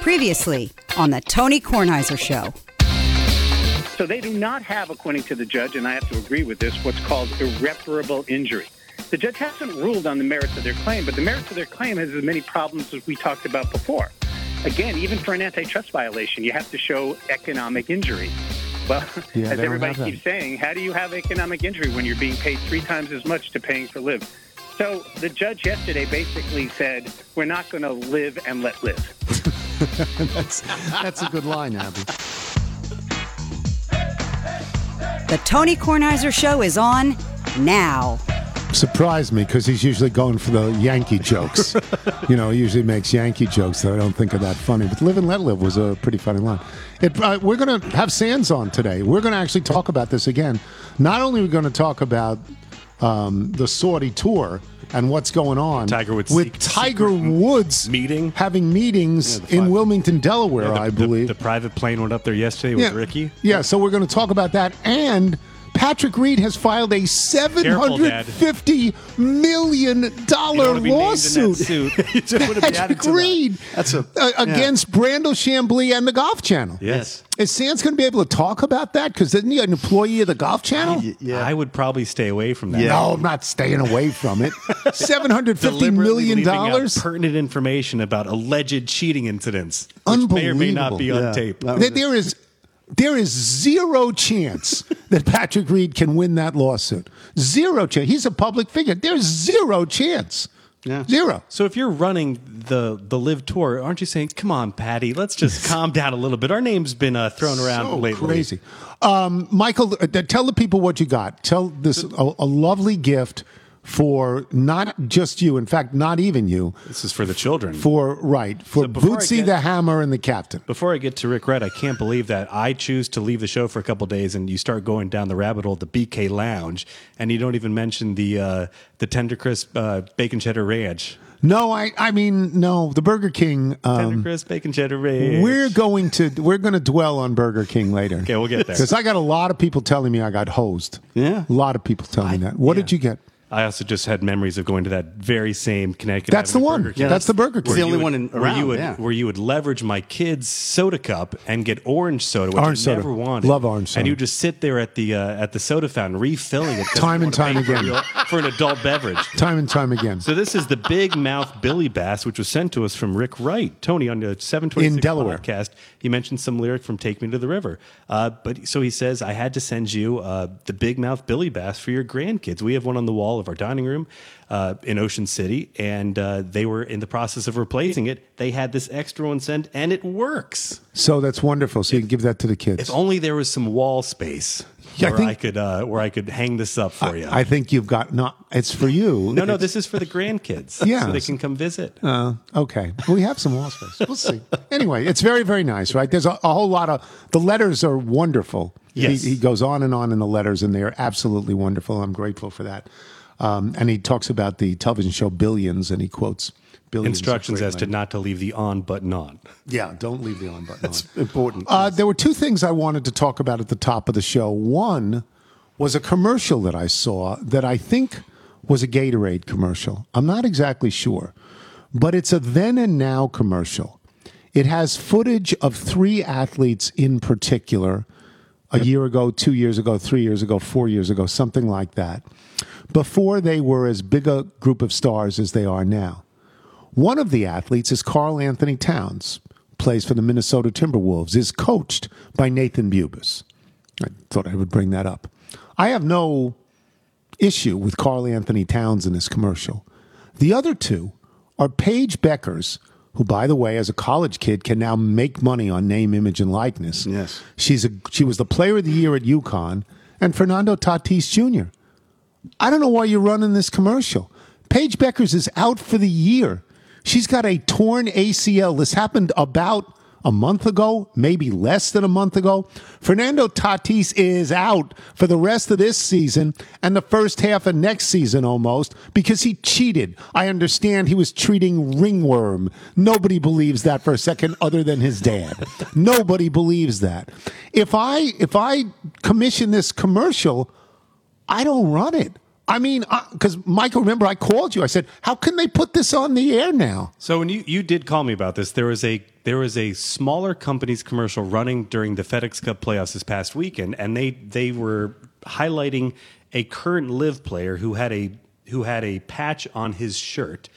Previously on the Tony Kornheiser Show. So they do not have, according to the judge, and I have to agree with this, what's called irreparable injury. The judge hasn't ruled on the merits of their claim, but the merits of their claim has as many problems as we talked about before. Again, even for an antitrust violation, you have to show economic injury. Well, Yeah, as everybody keeps saying, how do you have economic injury when you're being paid three times as much to paying for live? So the judge yesterday basically said, we're not going to live and let live. that's, that's a good line, Abby. The Tony Kornheiser Show is on now. Surprised me because he's usually going for the Yankee jokes. you know, he usually makes Yankee jokes that I don't think are that funny. But "Live and Let Live" was a pretty funny line. It, uh, we're going to have Sands on today. We're going to actually talk about this again. Not only are we going to talk about um, the Saudi tour and what's going on Tiger Woods' with sec- Tiger secret Woods meeting? having meetings Yeah, in Wilmington, Delaware, the, I believe. The, private plane went up there yesterday with Ricky. Yeah, so we're going to talk about that. And Patrick Reed has filed a seven hundred fifty million dollar wanna be named in that lawsuit. suit. You don't wanna be added Patrick to that. Reed That's a- uh, against Brandel Chamblee and the Golf Channel. Yes. Is Sands going to be able to talk about that? Because isn't he an employee of the Golf Channel? Yeah. I would probably stay away from that. No, I'm not staying away from it. Seven hundred fifty Deliberately million leaving out dollars. pertinent information about alleged cheating incidents, which may or may not be Unbelievable. on Yeah. tape. That- There- there is there is zero chance that Patrick Reed can win that lawsuit. Zero chance. He's a public figure. There's zero chance. Yeah. Zero. So if you're running the the live tour, aren't you saying, "Come on, Patty, let's just calm down a little bit"? Our name's been uh, thrown around So lately. crazy. Um, Michael, uh, tell the people what you got. Tell this a, a lovely gift for not just you. In fact, not even you. This is for the children. For right for So Bootsy get- the Hammer and the Captain. Before I get to Rick Red, I can't believe that I choose to leave the show for a couple days, and you start going down the rabbit hole, the BK Lounge, and you don't even mention the uh, the tender crisp uh, bacon cheddar ranch. No, I I mean no. The Burger King. Tender Um, crisp bacon cheddar ranch. we're going to we're going to dwell on Burger King later. Okay, we'll get there. Because I got a lot of people telling me I got hosed. Yeah. a lot of people telling me that. What did you get? I also just had memories of going to that very same Connecticut. That's the one. Burger King. Yeah, that's the Burger King. It's the Where only you one would- in- where around, you would yeah. where you would leverage my kid's soda cup and get orange soda, which Orange I soda. never wanted. Love orange soda. And you just sit there at the uh, at the soda fountain refilling it Time and time pay for again. for an adult beverage. Time and time again. So this is the Big Mouth Billy Bass, which was sent to us from Rick Wright, Tony on the 726 In Delaware. podcast. He mentioned some lyric from "Take Me to the River," uh, but so he says, "I had to send you uh, the Big Mouth Billy Bass for your grandkids. We have one on the wall of our dining room uh, in Ocean City, and uh, they were in the process of replacing it. They had this extra one sent, and it works. So that's wonderful. So you can give that to the kids. If only there was some wall space." Yeah, I where think- I could uh, where I could hang this up for you. I think you've got not. It's for you. no, no, this is for the grandkids. Yeah. so they can come visit. Uh, okay. We have some wall space. We'll see. Anyway, it's very, very nice, right? There's a, a whole lot of the letters are wonderful. Yes. He, he goes on and on in the letters, and they are absolutely wonderful. I'm grateful for that. Um, and he talks about the television show Billions, and he quotes billions. Instructions as to not to leave the on button on. Yeah, don't leave the on button on. important. Uh, there were two things I wanted to talk about at the top of the show. One was a commercial that I saw that I think was a Gatorade commercial. I'm not exactly sure, but it's a then and now commercial. It has footage of three athletes in particular a year ago, two years ago, three years ago, four years ago, something like that, before they were as big a group of stars as they are now. One of the athletes is Karl-Anthony Towns, plays for the Minnesota Timberwolves, is coached by Nathan Bubis. I thought I would bring that up. I have no issue with Karl-Anthony Towns in this commercial. The other two are Paige Bueckers, who, by the way, as a college kid, can now make money on name, image, and likeness. Yes. She's a, she was the player of the year at UConn, and Fernando Tatis Jr. I don't know why you're running this commercial. Paige Bueckers is out for the year. She's got a torn ACL. This happened about a month ago, maybe less than a month ago. Fernando Tatis is out for the rest of this season and the first half of next season almost because he cheated. I understand he was treating ringworm. Nobody believes that for a second other than his dad. Nobody believes that. If I if I commission this commercial, I don't run it. I mean, because Michael, remember I called you. I said, "How can they put this on the air now?" So when you, you did call me about this, there was a there was a smaller company's commercial running during the FedEx Cup playoffs this past weekend, and they they were highlighting a current live player who had a who had a patch on his shirt.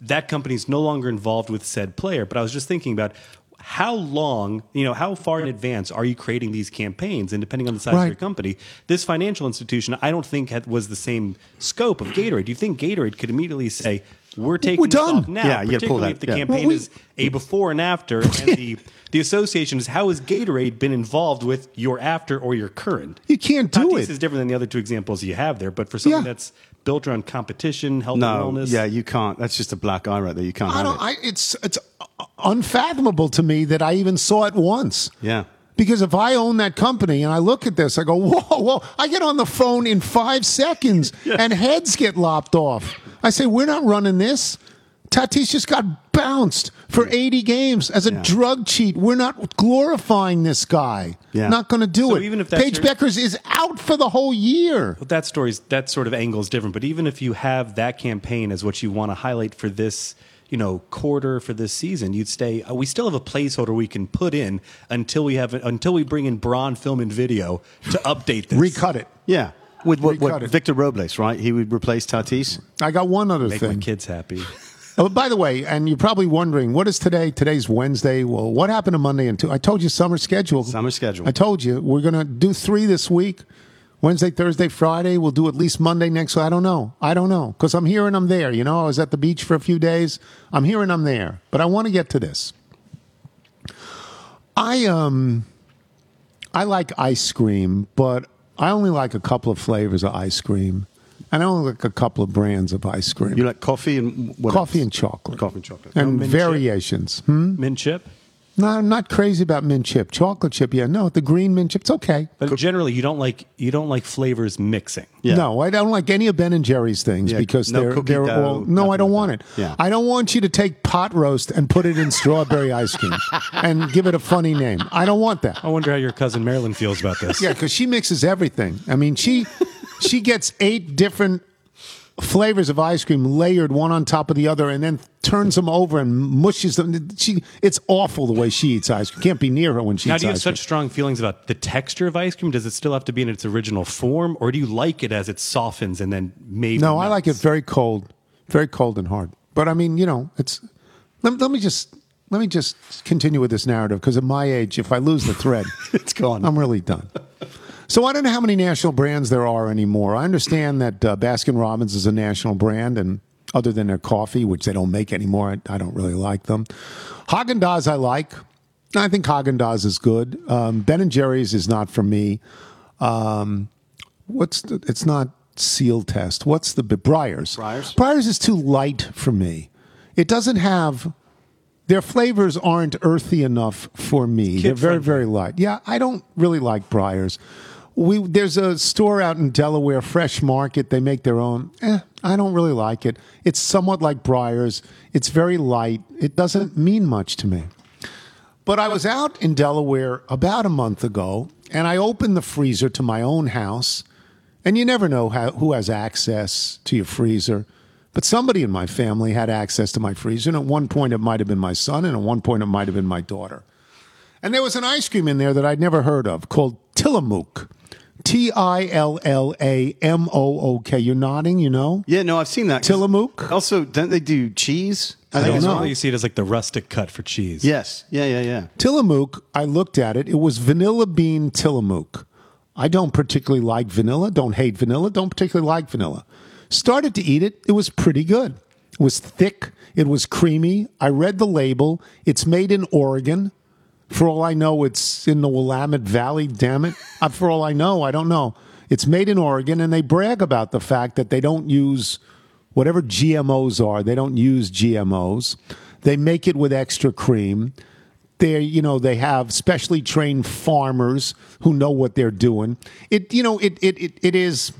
That company's no longer involved with said player, but I was just thinking about how long, you know, how far in advance are you creating these campaigns? And depending on the size Right. of your company, this financial institution, I don't think had, was the same scope of Gatorade. Do you think Gatorade could immediately say, "We're taking We're done." now"? Yeah, you gotta pull particularly that, if the yeah. campaign Well, we- is a before and after, and the the association is how has Gatorade been involved with your after or your current? You can't do Tatis is different than the other two examples you have there, but for something Yeah. that's built around competition, health No, and wellness, yeah, you can't. That's just a black eye right there. You can't I have don't. it. I, it's it's unfathomable to me that I even saw it once. Yeah. Because if I own that company and I look at this, I go, whoa, whoa. I get on the phone in five seconds and heads get lopped off. I say, we're not running this. Tatis just got bounced for 80 games as a Yeah. drug cheat. We're not glorifying this guy. Yeah. Not going to do So it. even if Paige your- Bueckers is out for the whole year. But that story's that sort of angle is different. But even if you have that campaign as what you want to highlight for this, you know, quarter for this season, you'd stay. Uh, we still have a placeholder we can put in until we have until we bring in Braun film and video to update this. Recut it. yeah. With what, what. Victor Robles, right? He would replace Tatis. I got one other thing. Make my thing. kids happy. Oh, by the way, and you're probably wondering, what is today? Today's Wednesday. Well, what happened to Monday and two? I told you summer schedule. Summer schedule. I told you we're going to do three this week. Wednesday, Thursday, Friday. We'll do at least Monday next. I don't know. I don't know because I'm here and I'm there. You know, I was at the beach for a few days. I'm here and I'm there. But I want to get to this. I um, I like ice cream, but I only like a couple of flavors of ice cream, and I only like a couple of brands of ice cream. You like coffee and what coffee else? and chocolate. Coffee and chocolate. And mint chip? variations. Hmm? Mint chip. No, I'm not crazy about mint chip. Chocolate chip, yeah. No, the green mint chip, it's okay. But generally, you don't like you don't like flavors mixing. Yeah. No, I don't like any of Ben and Jerry's things Yeah, because no they're cookie they're dough, all. No, I nothing don't like want that. it. Yeah. I don't want you to take pot roast and put it in strawberry ice cream and give it a funny name. I don't want that. I wonder how your cousin Marilyn feels about this. Yeah, because she mixes everything. I mean, she she gets eight different flavors of ice cream layered one on top of the other, and then turns them over and mushes them. She it's awful the way she eats ice cream. Can't be near her when she Now, do you have cream. such strong feelings about the texture of ice cream? Does it still have to be in its original form, or do you like it as it softens and then maybe? No, I like it very cold, very cold and hard. But I mean, you know, it's. Let, let me just let me just continue with this narrative because at my age, if I lose the thread, It's gone. I'm really done. So I don't know how many national brands there are anymore. I understand that uh, Baskin Robbins is a national brand, and other than their coffee, which they don't make anymore, I, I don't really like them. Haagen Dazs I like. I think Haagen Dazs is good. Um, ben and Jerry's is not for me. Um, what's the, it's not Sealtest. What's the Briars? Breyers? Briars is too light for me. It doesn't have their flavors aren't earthy enough for me. They're very, friendly. very light. Yeah, I don't really like Breyers. We there's a store out in Delaware, Fresh Market. They make their own. Eh, I don't really like it. It's somewhat like Breyers. It's very light. It doesn't mean much to me. But I was out in Delaware about a month ago, and I opened the freezer to my own house. And you never know how, who has access to your freezer. But somebody in my family had access to my freezer. And at one point, it might have been my son, and at one point, it might have been my daughter. And there was an ice cream in there that I'd never heard of called Tillamook. T I L L A M O O K. You're nodding, you know? Yeah, no, I've seen that. Tillamook? Also, don't they do cheese? I think don't it's know. normally you see it as like the rustic cut for cheese. Yes. Yeah, yeah, yeah. Tillamook, I looked at it. It was vanilla bean Tillamook. I don't particularly like vanilla, don't hate vanilla, don't particularly like vanilla. Started to eat it. It was pretty good. It was thick. It was creamy. I read the label. It's made in Oregon. For all I know, it's in the Willamette Valley. Damn it. Uh, for all I know, I don't know. It's made in Oregon, and they brag about the fact that they don't use whatever GMOs are. They don't use GMOs. They make it with extra cream. They, you know, they have specially trained farmers who know what they're doing. It, you know, it, it, it, it is.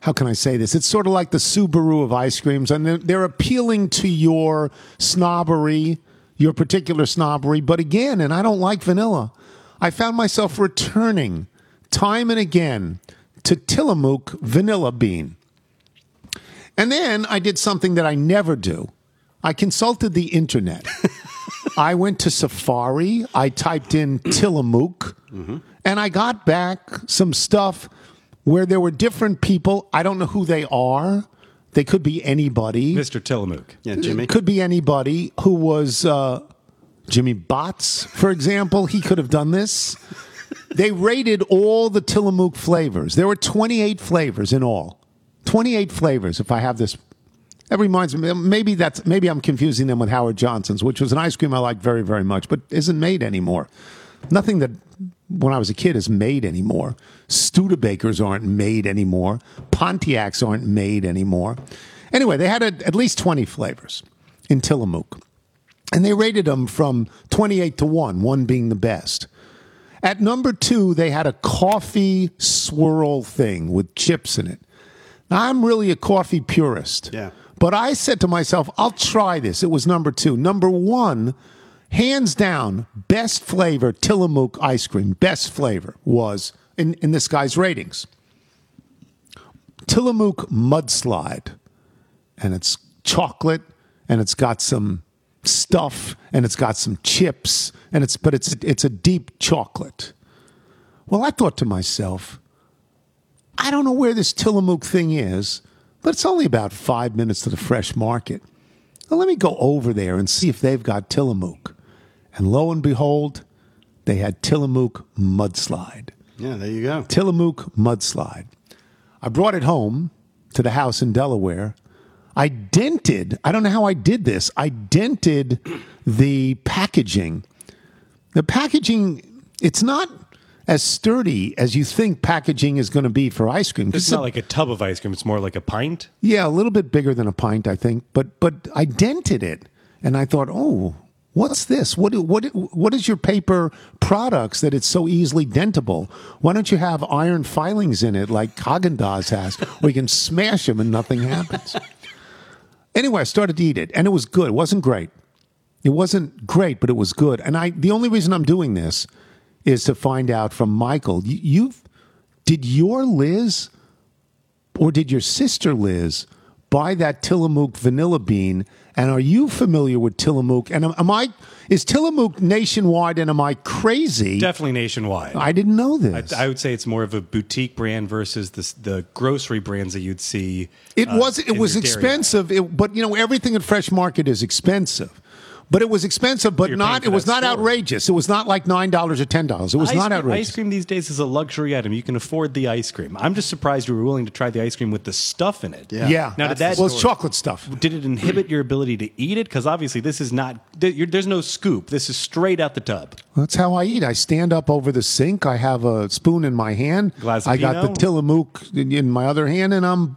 How can I say this? It's sort of like the Subaru of ice creams, and they're, they're appealing to your snobbery, your particular snobbery. But again, and I don't like vanilla. I found myself returning time and again to Tillamook vanilla bean. And then I did something that I never do. I consulted the internet. I went to Safari. I typed in Tillamook, mm-hmm. and I got back some stuff where there were different people. I don't know who they are. They could be anybody. Mr. Tillamook. Yeah, Jimmy. Could be anybody who was uh, Jimmy Botts, for example. He could have done this. They rated all the Tillamook flavors. There were 28 flavors in all. 28 flavors, if I have this. That reminds me, maybe that's maybe I'm confusing them with Howard Johnson's, which was an ice cream I liked very, very much, but isn't made anymore. Nothing that when I was a kid is made anymore. Studebakers aren't made anymore. Pontiacs aren't made anymore. Anyway, they had a, at least 20 flavors in Tillamook. And they rated them from 28 to 1, 1 being the best. At number two, they had a coffee swirl thing with chips in it. Now, I'm really a coffee purist. Yeah. But I said to myself, I'll try this. It was number two. Number one, hands down, best flavor Tillamook ice cream, best flavor was in, in this guy's ratings. Tillamook mudslide. And it's chocolate and it's got some stuff and it's got some chips and it's but it's it's a deep chocolate. Well, I thought to myself, I don't know where this Tillamook thing is, but it's only about five minutes to the fresh market. Well, let me go over there and see if they've got Tillamook. And lo and behold, they had Tillamook mudslide. Yeah, there you go. Tillamook mudslide. I brought it home to the house in Delaware. I dented, I don't know how I did this, I dented the packaging. The packaging, it's not as sturdy as you think packaging is going to be for ice cream. It's not like a tub of ice cream. It's more like a pint. Yeah, a little bit bigger than a pint, I think. But but I dented it, and I thought, oh, what's this? What what what is your paper products that it's so easily dentable? Why don't you have iron filings in it like Dazs has, where you can smash them and nothing happens? anyway, I started to eat it, and it was good. It wasn't great. It wasn't great, but it was good. And I the only reason I'm doing this is to find out from Michael. You, you've did your Liz or did your sister Liz buy that Tillamook vanilla bean? And are you familiar with Tillamook? And am, am I is Tillamook nationwide? And am I crazy? Definitely nationwide. I didn't know this. I would say it's more of a boutique brand versus the, the grocery brands that you'd see. It uh, was it was expensive, it, but you know everything at Fresh Market is expensive. But it was expensive, but You're not. It was not store. outrageous. It was not like nine dollars or ten dollars. It was ice not outrageous. Ice cream these days is a luxury item. You can afford the ice cream. I'm just surprised you were willing to try the ice cream with the stuff in it. Yeah. Yeah. Now, did that well, it's chocolate stuff. did it inhibit your ability to eat it? Because obviously, this is not. th- There's no scoop. This is straight out the tub. That's how I eat. I stand up over the sink. I have a spoon in my hand. Glass of I got the? Tillamook in my other hand, and I'm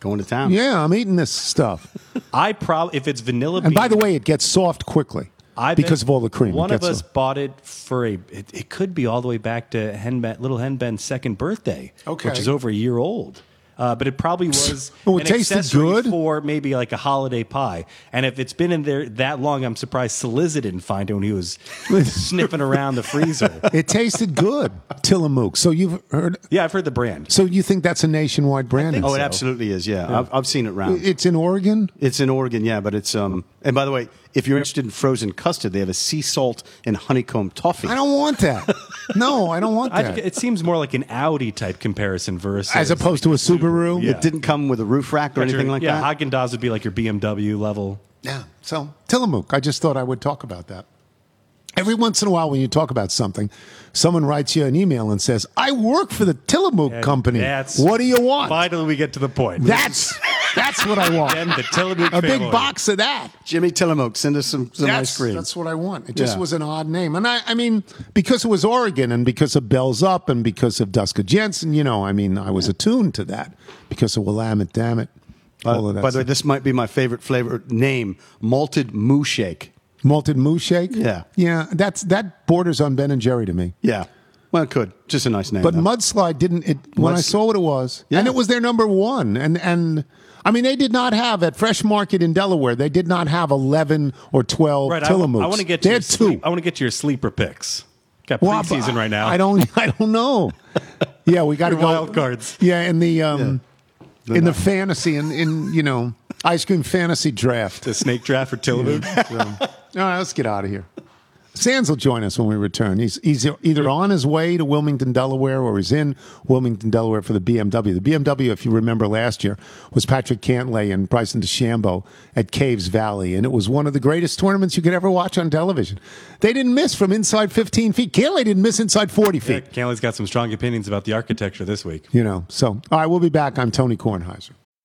Going to town. yeah, I'm eating this stuff. I probably if it's vanilla. And by the way, it gets soft quickly I because of all the cream. One of us soft. bought it for a. It, it could be all the way back to Hen ben, little Hen Ben's second birthday, Okay. which is over a year old. Uh, but it probably was Oh, it an tasted accessory good? for maybe like a holiday pie. And if it's been in there that long, I'm surprised Saliza didn't find it when he was sniffing around the freezer. It tasted good, Tillamook. So you've heard. Yeah, I've heard the brand. So you think that's a nationwide brand? Oh, it absolutely is. Yeah, I've, I've seen it round. It's in Oregon. It's in Oregon, yeah, but it's um. And by the way, if you're interested in frozen custard, they have a sea salt and honeycomb toffee. I don't want that. No, I don't want I that. think it seems more like an Audi type comparison versus As opposed to a Subaru. Yeah. It didn't come with a roof rack or anything like yeah, that. Haagen Dazs would be like your BMW level. Yeah. So Tillamook. I just thought I would talk about that. Every once in a while, when you talk about something, someone writes you an email and says, "I work for the Tillamook And company. that's- What do you want?" Finally, we get to the point. That's that's what I want. Again, the Tillamook a big box of that. Jimmy Tillamook, send us some, some that's, ice cream. that's what I want. It just Yeah. was an odd name, and I, I mean, because it was Oregon, and because of Bells Up, and because of Duska Jensen, you know, I mean, I was attuned to that because of Willamette, damn it, uh, all of that. By the way, this might be my favorite flavor name: malted moo shake. malted moo shake. Yeah. yeah, that's that borders on Ben and Jerry to me. Yeah, well, it could just a nice name. But though. mudslide didn't. It when I saw what it was, Yeah. and it was their number one, and and. I mean, they did not have at Fresh Market in Delaware. They did not have eleven or twelve Right, I, Tillamooks. want to get they to your two. I want to get to your sleeper picks. Got Well, preseason right now. I don't. I don't know. Yeah, we got to go wild cards. Yeah, in the um, in the fantasy in, in you know ice cream fantasy draft. The snake draft for Tillamook. So, all right, let's get out of here. Sands will join us when we return. He's, he's either on his way to Wilmington, Delaware, or he's in Wilmington, Delaware for the BMW. The BMW, if you remember last year, was Patrick Cantlay and Bryson DeChambeau at Caves Valley, and it was one of the greatest tournaments you could ever watch on television. They didn't miss from inside 15 feet. Cantlay didn't miss inside 40 feet. Yeah, Cantlay's got some strong opinions about the architecture this week. You know, so all right, we'll be back. I'm Tony Kornheiser.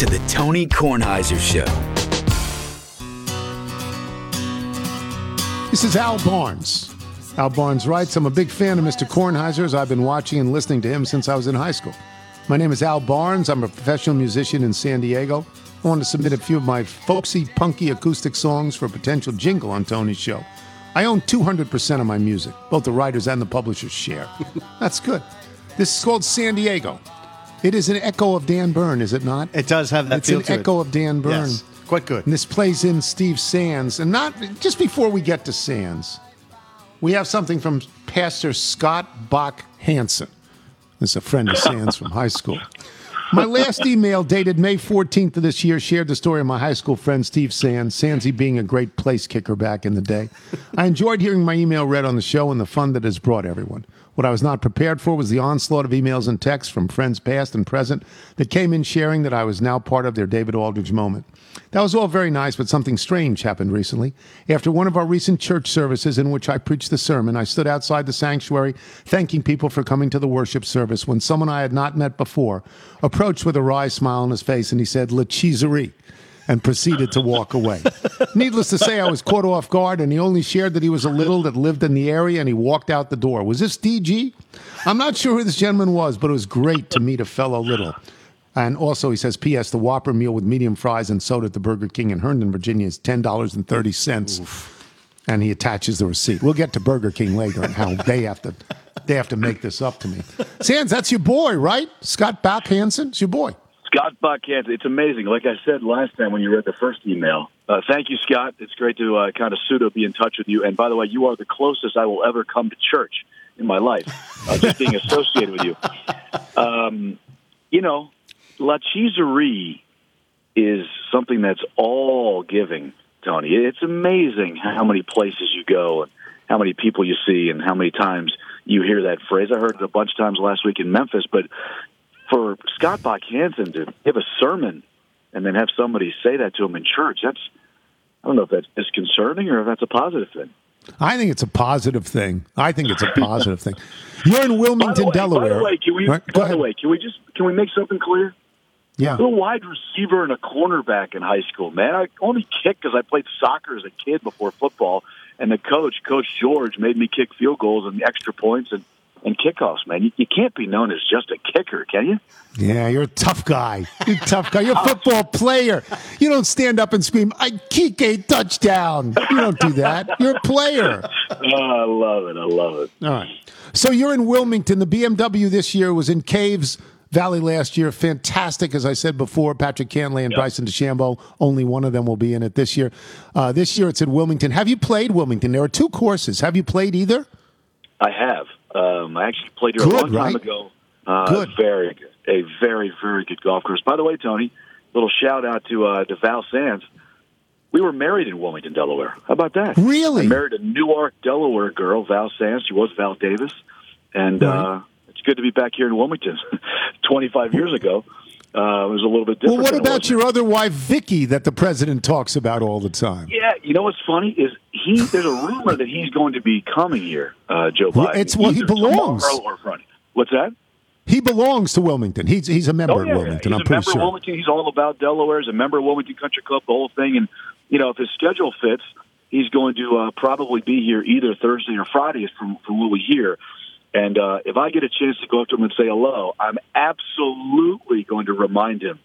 to The Tony Kornheiser Show. This is Al Barnes. Al Barnes writes, I'm a big fan of Mr. Kornheiser as I've been watching and listening to him since I was in high school. My name is Al Barnes. I'm a professional musician in San Diego. I want to submit a few of my folksy, punky acoustic songs for a potential jingle on Tony's show. I own 200% of my music. Both the writers and the publishers share. That's good. This is called San Diego. It is an echo of Dan Byrne, is it not? It does have that It's feel an to it. echo of Dan Byrne. Yes, quite good. And this plays in Steve Sands. And not just before we get to Sands, we have something from Pastor Scott Bach Hansen. This is a friend of Sands from high school. My last email, dated May 14th of this year, shared the story of my high school friend Steve Sands, Sandsy being a great place kicker back in the day. I enjoyed hearing my email read on the show and the fun that has brought everyone. What I was not prepared for was the onslaught of emails and texts from friends past and present that came in sharing that I was now part of their David Aldridge moment. That was all very nice, but something strange happened recently. After one of our recent church services in which I preached the sermon, I stood outside the sanctuary thanking people for coming to the worship service when someone I had not met before approached with a wry smile on his face and he said, La Cheeserie and proceeded to walk away. Needless to say, I was caught off guard, and he only shared that he was a little that lived in the area, and he walked out the door. Was this DG? I'm not sure who this gentleman was, but it was great to meet a fellow little. And also, he says, P.S. The Whopper meal with medium fries and soda at the Burger King in Herndon, Virginia is $10.30. And he attaches the receipt. We'll get to Burger King later and how they have to they have to make this up to me. Sands, that's your boy, right? Scott Bach Hansen? It's your boy. Scott Buckhands, it's amazing. Like I said last time when you read the first email, uh, thank you, Scott. It's great to uh, kind of pseudo be in touch with you. And by the way, you are the closest I will ever come to church in my life, uh, just being associated with you. Um, you know, La Cheeserie is something that's all giving, Tony. It's amazing how many places you go and how many people you see and how many times you hear that phrase. I heard it a bunch of times last week in Memphis, but for Scott Bach Hansen to give a sermon and then have somebody say that to him in church, that's I don't know if that's disconcerting or if that's a positive thing. I think it's a positive thing. I think it's a positive thing. You're in Wilmington, way, Delaware. By the way, can we? Right, By ahead. the way, can we just can we make something clear? yeah. A wide receiver and a cornerback in high school, man. I only kicked because I played soccer as a kid before football, and the coach, Coach George, made me kick field goals and extra points and and kickoffs. Man, you, you can't be known as just a kicker, can you? Yeah, you're a tough guy. You're a tough guy. You're a football player. You don't stand up and scream, I kick a touchdown. You don't do that. You're a player. Oh, I love it. I love it. All right. So you're in Wilmington. The BMW this year was in Caves Valley last year. Fantastic, as I said before. Patrick Cantlay and Bryson DeChambeau. Only one of them will be in it this year. Uh, this year it's in Wilmington. Have you played Wilmington? There are two courses. Have you played either? I have. Um, I actually played here Good, a long time ago. Uh, Good. Very good. A very, very good golf course. By the way, Tony, little shout out to uh, to Val Sands. We were married in Wilmington, Delaware. How about that? Really? I married a Newark, Delaware girl, Val Sands. She was Val Davis, and Right. uh, it's good to be back here in Wilmington. Twenty five years ago. Uh, it was a little bit Well, what about your other wife, Vicky, that the president talks about all the time? Yeah, you know what's funny is he. There's a rumor that he's going to be coming here, uh, Joe Biden. it's- well, he belongs. What's that? He belongs to Wilmington. He's he's a member Oh, yeah, at Wilmington. He's I'm a pretty member sure. of Wilmington. He's all about Delaware. He's a member of Wilmington Country Club, the whole thing. And you know, if his schedule fits, he's going to uh, probably be here either Thursday or Friday, from from what we hear. And uh, if I get a chance to go up to him and say hello, I'm absolutely going to remind him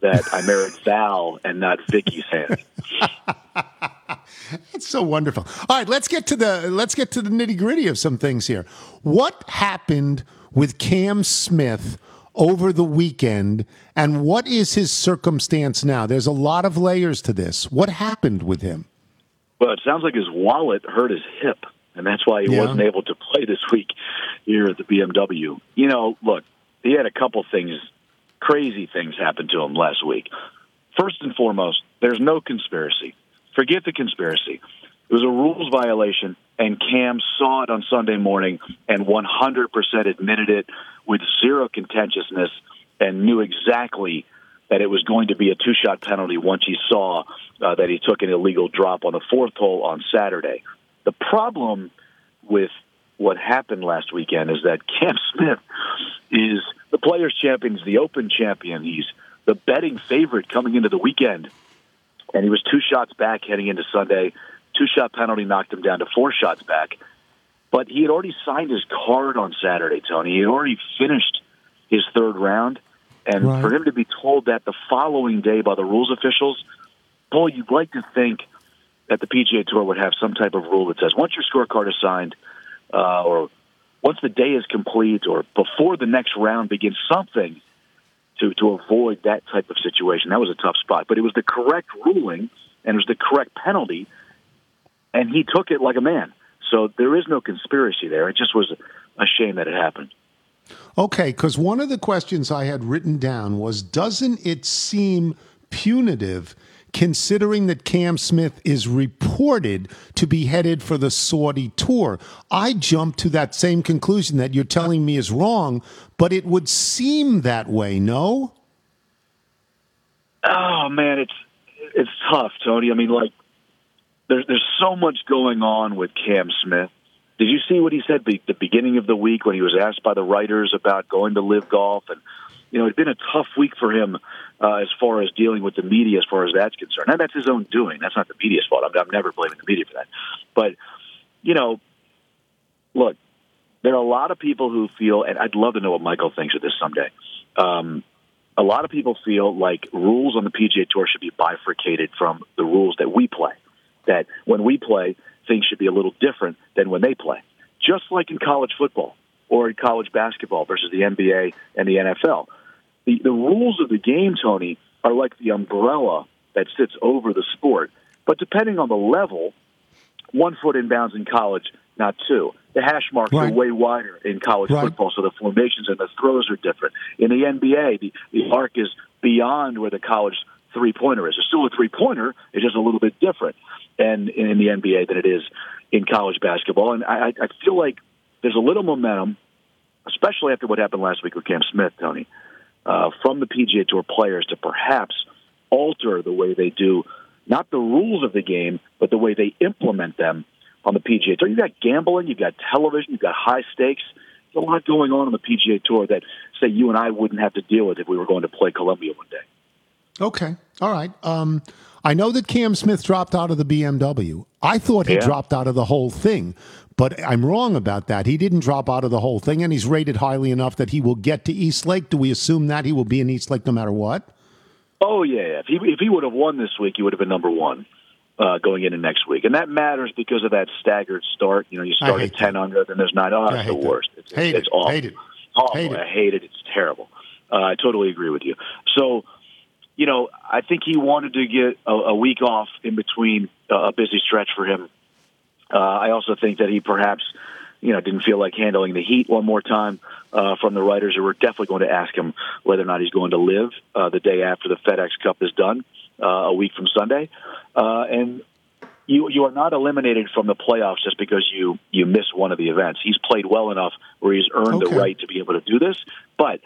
that I married Val and not Vicky's hand. It's so wonderful. All right, let's get to the let's get to the nitty gritty of some things here. What happened with Cam Smith over the weekend, and what is his circumstance now? There's a lot of layers to this. What happened with him? Well, it sounds like his wallet hurt his hip, and that's why he Yeah. wasn't able to play this week here at the BMW. You know, look, he had a couple things, crazy things happen to him last week. First and foremost, there's no conspiracy. Forget the conspiracy. It was a rules violation, and Cam saw it on Sunday morning and 100% admitted it with zero contentiousness and knew exactly that it was going to be a two shot penalty once he saw uh, that he took an illegal drop on the fourth hole on Saturday. The problem with what happened last weekend is that Cam Smith is the Players' Champion, he's the Open Champion, he's the betting favorite coming into the weekend, and he was two shots back heading into Sunday. Two shot penalty knocked him down to four shots back. But he had already signed his card on Saturday, Tony. He had already finished his third round. And Right. for him to be told that the following day by the rules officials, boy, you'd like to think that the PGA Tour would have some type of rule that says once your scorecard is signed, uh, or once the day is complete, or before the next round begins, something to to avoid that type of situation. That was a tough spot, but it was the correct ruling and it was the correct penalty, and he took it like a man. So there is no conspiracy there. It just was a shame that it happened. Okay, because one of the questions I had written down was Doesn't it seem punitive considering that Cam Smith is reported to be headed for the Saudi tour? I jumped to that same conclusion that you're telling me is wrong, but it would seem that way, no? Oh man, it's it's tough, Tony. I mean, like there's there's so much going on with Cam Smith. Did you see what he said the, the beginning of the week when he was asked by the writers about going to live golf and you know it'd been a tough week for him uh, as far as dealing with the media as far as that's concerned. Now that's his own doing. That's not the media's fault. I'm, I'm never blaming the media for that. But you know, look, there are a lot of people who feel, and I'd love to know what Michael thinks of this someday. Um, a lot of people feel like rules on the PGA Tour should be bifurcated from the rules that we play. That when we play, things should be a little different than when they play. Just like in college football or in college basketball versus the NBA and the NFL. The, the rules of the game, Tony, are like the umbrella that sits over the sport. But depending on the level, one foot in bounds in college, not two. The hash marks Right. are way wider in college Right. football, so the formations and the throws are different. In the NBA, the, the arc is beyond where the college three pointer is. It's still a three pointer, it's just a little bit different and in the NBA than it is in college basketball. And I, I feel like there's a little momentum, especially after what happened last week with Cam Smith, Tony, uh, from the PGA Tour players to perhaps alter the way they do not the rules of the game, but the way they implement them on the PGA Tour. You've got gambling, you've got television, you've got high stakes. There's a lot going on on the PGA Tour that, say, you and I wouldn't have to deal with if we were going to play Columbia one day. Okay. All right. Um, I know that Cam Smith dropped out of the BMW. I thought he Yeah. dropped out of the whole thing, but I'm wrong about that. He didn't drop out of the whole thing, and he's rated highly enough that he will get to East Lake. Do we assume that he will be in East Lake no matter what? Oh yeah, if he if he would have won this week, he would have been number one uh, going into next week, and that matters because of that staggered start. You know, you start at ten under, then there's nine. Oh, it's the hate that. worst. It's, Hate it's it. awful. Hate it. Oh, Hate it. I hate it. It's terrible. Uh, I totally agree with you. So, you know, I think he wanted to get a, a week off in between uh, a busy stretch for him. Uh, I also think that he perhaps, you know, didn't feel like handling the heat one more time uh, from the writers who were definitely going to ask him whether or not he's going to live uh, the day after the FedEx Cup is done, uh, a week from Sunday. Uh, and you you are not eliminated from the playoffs just because you you miss one of the events. He's played well enough where he's earned Okay. the right to be able to do this. But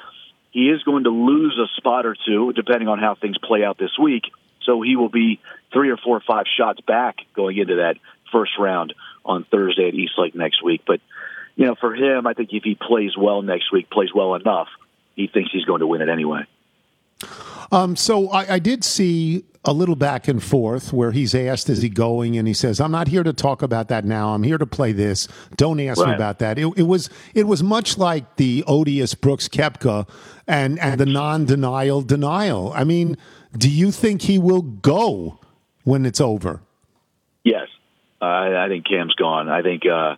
he is going to lose a spot or two depending on how things play out this week. So he will be three or four or five shots back going into that first round on Thursday at East Lake next week. But you know, for him, I think if he plays well next week, plays well enough, he thinks he's going to win it anyway. Um, so I, I did see a little back and forth where he's asked, "Is he going?" and he says, "I'm not here to talk about that now. I'm here to play this. Don't ask me about that." It, it was it was much like the odious Brooks Koepka and and the non-denial denial. I mean, do you think he will go when it's over? Yes, I, I think Cam's gone. I think uh,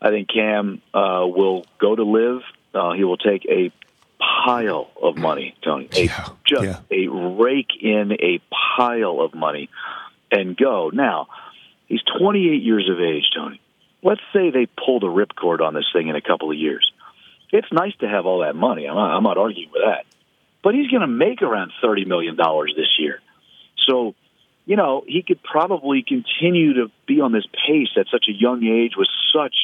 I think Cam uh, will go to live. Uh, he will take a pile of money, Tony. A, Yeah, just yeah. a rake in a pile of money and go. Now, he's 28 years of age, Tony. Let's say they pull the ripcord on this thing in a couple of years. It's nice to have all that money. I'm not, I'm not arguing with that. But he's going to make around $30 million this year. So, you know, he could probably continue to be on this pace at such a young age with such,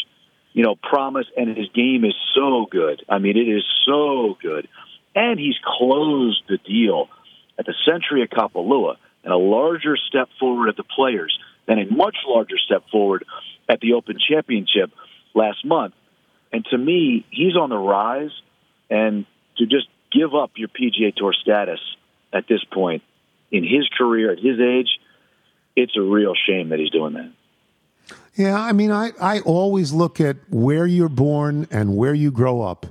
you know, promise, and his game is so good. I mean, it is so good. And he's closed the deal at the Sentry of Kapalua and a larger step forward at the Players and a much larger step forward at the Open Championship last month. And to me, he's on the rise. And to just give up your PGA Tour status at this point in his career, at his age, it's a real shame that he's doing that. Yeah, I mean, I, I always look at where you're born and where you grow up.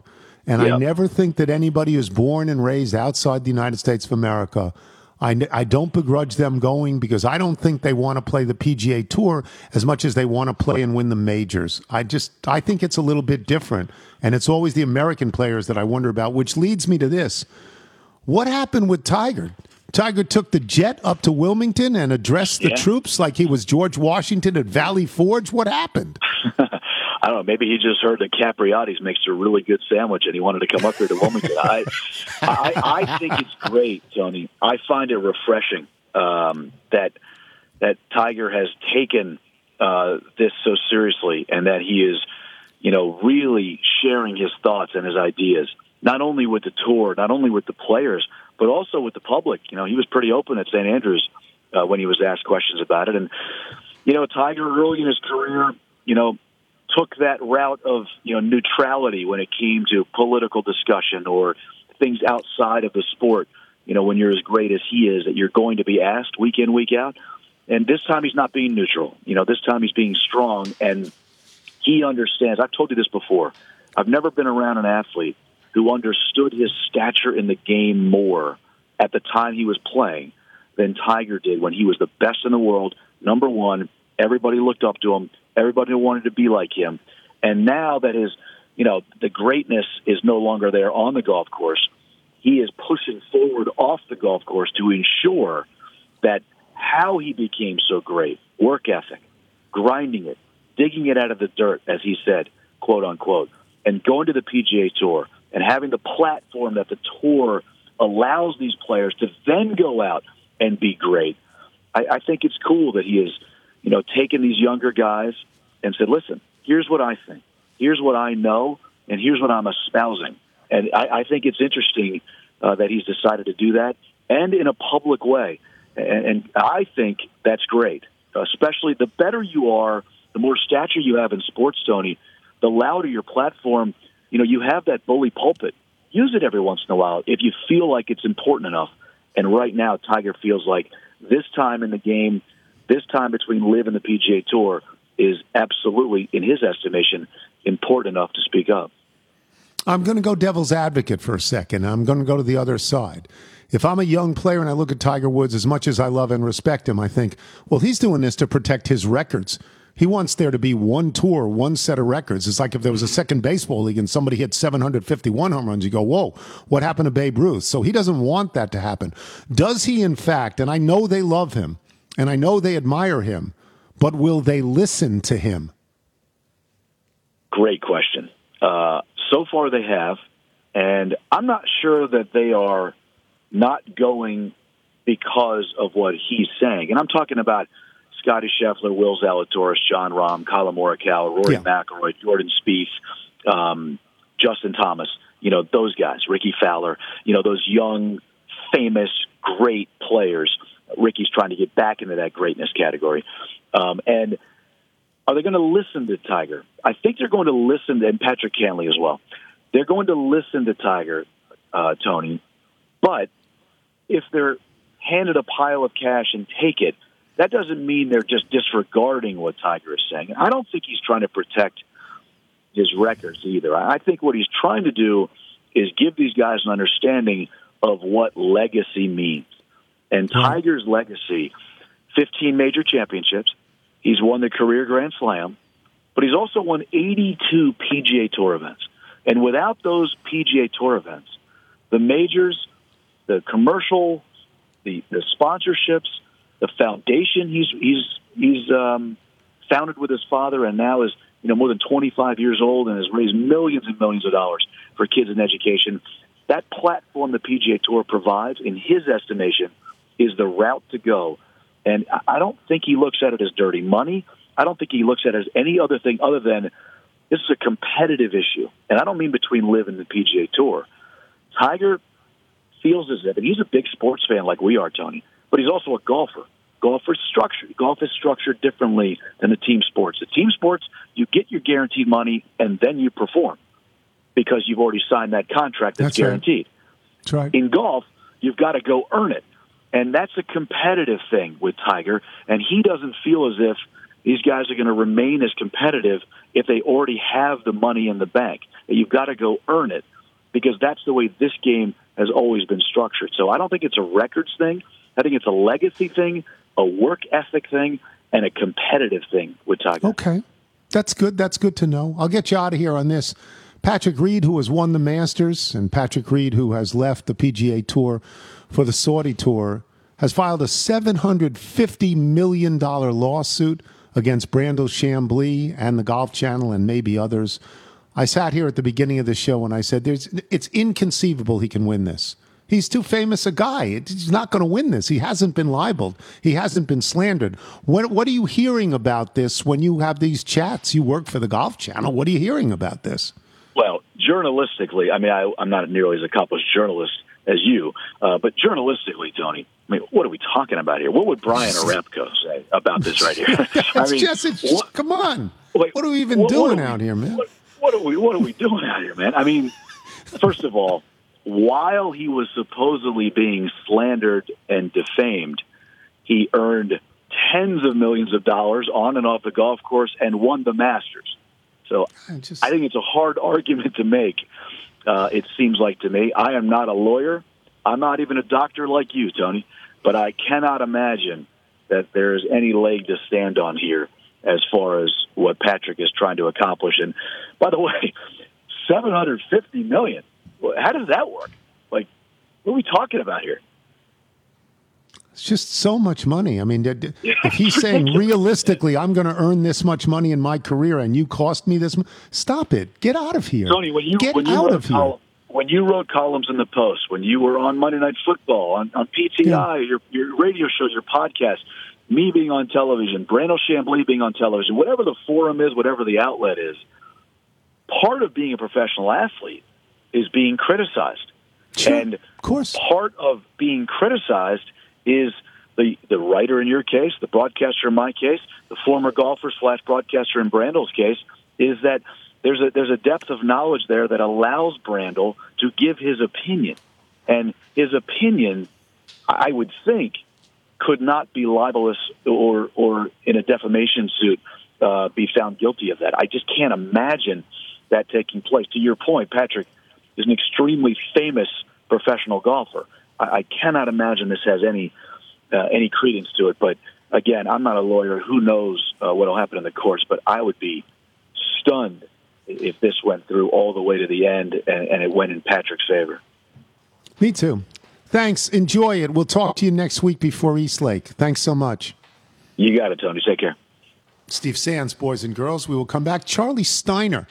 And I never think that anybody who's born and raised outside the United States of America, I, I don't begrudge them going because I don't think they want to play the PGA Tour as much as they want to play and win the majors. I just, I think it's a little bit different. And it's always the American players that I wonder about, which leads me to this. What happened with Tiger? Tiger took the jet up to Wilmington and addressed the Yeah. troops like he was George Washington at Valley Forge. What happened? I don't know. Maybe he just heard that Capriotti's makes a really good sandwich, and he wanted to come up here to Wilmington. I, I, I think it's great, Tony. I find it refreshing um, that that Tiger has taken uh, this so seriously, and that he is, you know, really sharing his thoughts and his ideas, not only with the tour, not only with the players, but also with the public. You know, he was pretty open at St. Andrews uh, when he was asked questions about it, and you know, Tiger early in his career, you know, took that route of you know neutrality when it came to political discussion or things outside of the sport. You know, when you're as great as he is, that you're going to be asked week in week out. And this time he's not being neutral. You know, this time he's being strong, and he understands. I've told you this before. I've never been around an athlete who understood his stature in the game more at the time he was playing than Tiger did when he was the best in the world, number one. Everybody looked up to him. Everybody wanted to be like him. And now that his, you know, the greatness is no longer there on the golf course, he is pushing forward off the golf course to ensure that how he became so great, work ethic, grinding it, digging it out of the dirt, as he said, quote unquote, and going to the PGA Tour and having the platform that the tour allows these players to then go out and be great. I, I think it's cool that he is, you know, taking these younger guys and said, listen, here's what I think. Here's what I know, and here's what I'm espousing. And I, I think it's interesting uh, that he's decided to do that, and in a public way. And, and I think that's great. Especially the better you are, the more stature you have in sports, Tony, the louder your platform. You know, you have that bully pulpit. Use it every once in a while if you feel like it's important enough. And right now, Tiger feels like this time in the game, this time between Live and the PGA Tour is absolutely, in his estimation, important enough to speak up. I'm going to go devil's advocate for a second. I'm going to go to the other side. If I'm a young player and I look at Tiger Woods, as much as I love and respect him, I think, well, he's doing this to protect his records. He wants there to be one tour, one set of records. It's like if there was a second baseball league and somebody hit 751 home runs, you go, whoa, what happened to Babe Ruth? So he doesn't want that to happen. Does he, in fact, and I know they love him and I know they admire him, but will they listen to him? Great question. Uh, so far, they have, and I'm not sure that they are not going because of what he's saying. And I'm talking about Scotty Scheffler, Will Zalatoris, Jon Rahm, Collin Morikawa, Rory Yeah. McIlroy, Jordan Spieth, um, Justin Thomas. you know, those guys, Rickie Fowler, you know, those young, famous, great players. Ricky's trying to get back into that greatness category. Um, and are they going to listen to Tiger? I think they're going to listen to, and Patrick Cantlay as well. They're going to listen to Tiger, uh, Tony. But if they're handed a pile of cash and take it, that doesn't mean they're just disregarding what Tiger is saying. I don't think he's trying to protect his records either. I think what he's trying to do is give these guys an understanding of what legacy means. And uh-huh. Tiger's legacy 15 major championships. He's won the career Grand Slam, but he's also won 82 PGA Tour events. And without those PGA Tour events, the majors, the commercial, the, the sponsorships, the foundation he's he's he's um, founded with his father, and now is you know more than 25 years old and has raised millions and millions of dollars for kids in education. That platform the PGA Tour provides, in his estimation, is the route to go. And I don't think he looks at it as dirty money. I don't think he looks at it as any other thing other than this is a competitive issue. And I don't mean between LIV and the PGA Tour. Tiger feels as if, and he's a big sports fan like we are, Tony, but he's also a golfer. Golf is structured. Golf is structured differently than the team sports. The team sports, you get your guaranteed money and then you perform because you've already signed that contract that's, That's right. guaranteed. That's right. In golf, you've got to go earn it. And that's a competitive thing with Tiger. And he doesn't feel as if these guys are going to remain as competitive if they already have the money in the bank. You've got to go earn it because that's the way this game has always been structured. So I don't think it's a records thing. I think it's a legacy thing, a work ethic thing, and a competitive thing with Tiger. Okay. That's good. That's good to know. I'll get you out of here on this. Patrick Reed, who has won the Masters, and Patrick Reed, who has left the PGA Tour for the Saudi Tour, has filed a $750 million lawsuit against Brandel Chamblee and the Golf Channel and maybe others. I sat here at the beginning of the show and I said, There's, it's inconceivable he can win this. He's too famous a guy. He's not going to win this. He hasn't been libeled. He hasn't been slandered. What What are you hearing about this when you have these chats? You work for the Golf Channel. What are you hearing about this? Well, journalistically, I mean, I, I'm not nearly as accomplished journalist as you, uh, but journalistically, Tony, I mean, what are we talking about here? What would Brian Arepko say about this right here? I mean, just, it's, what- come on. What are we even what- what doing are we- out here, man? What, what are we What are we doing out here, man? I mean, first of all, while he was supposedly being slandered and defamed, he earned tens of millions of dollars on and off the golf course and won the Masters. So I just- I think it's a hard argument to make. Uh, it seems like to me. I am not a lawyer. I'm not even a doctor like you, Tony. But I cannot imagine that there is any leg to stand on here as far as what Patrick is trying to accomplish. And by the way, 750 million. How does that work? Like, what are we talking about here? It's just so much money. I mean, if he's saying realistically, I'm going to earn this much money in my career, and you cost me this, stop it. Get out of here. Tony, when you get when you out wrote of here. when you wrote columns in the Post, when you were on Monday Night Football, on, on PTI, Yeah. your your radio shows, your podcast, me being on television, Brandel Chamblee being on television, whatever the forum is, whatever the outlet is, part of being a professional athlete is being criticized. Sure, and of course. part of being criticized is the the writer in your case, the broadcaster in my case, the former golfer slash broadcaster in Brandel's case, is that there's a there's a depth of knowledge there that allows Brandel to give his opinion, and his opinion, I would think, could not be libelous or or in a defamation suit uh, be found guilty of that. I just can't imagine that taking place. To your point, Patrick is an extremely famous professional golfer. I, I cannot imagine this has any uh, any credence to it. But again, I'm not a lawyer. Who knows uh, what will happen in the courts? But I would be stunned if this went through all the way to the end and, and it went in Patrick's favor. Me too. Thanks. Enjoy it. We'll talk to you next week before East Lake. Thanks so much. You got it, Tony. Take care. Steve Sands, boys and girls. We will come back. Charlie Steiner.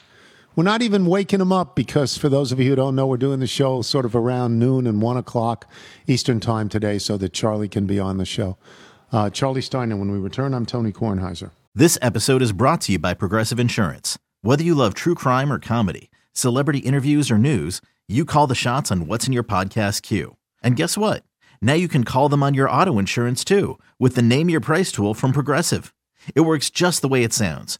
We're not even waking him up because, for those of you who don't know, we're doing the show sort of around noon and one o'clock Eastern time today so that Charlie can be on the show. Uh, Charlie Steiner, when we return, I'm Tony Kornheiser. This episode is brought to you by Progressive Insurance. Whether you love true crime or comedy, celebrity interviews or news, you call the shots on what's in your podcast queue. And guess what? Now you can call them on your auto insurance too with the Name Your Price tool from Progressive. It works just the way it sounds.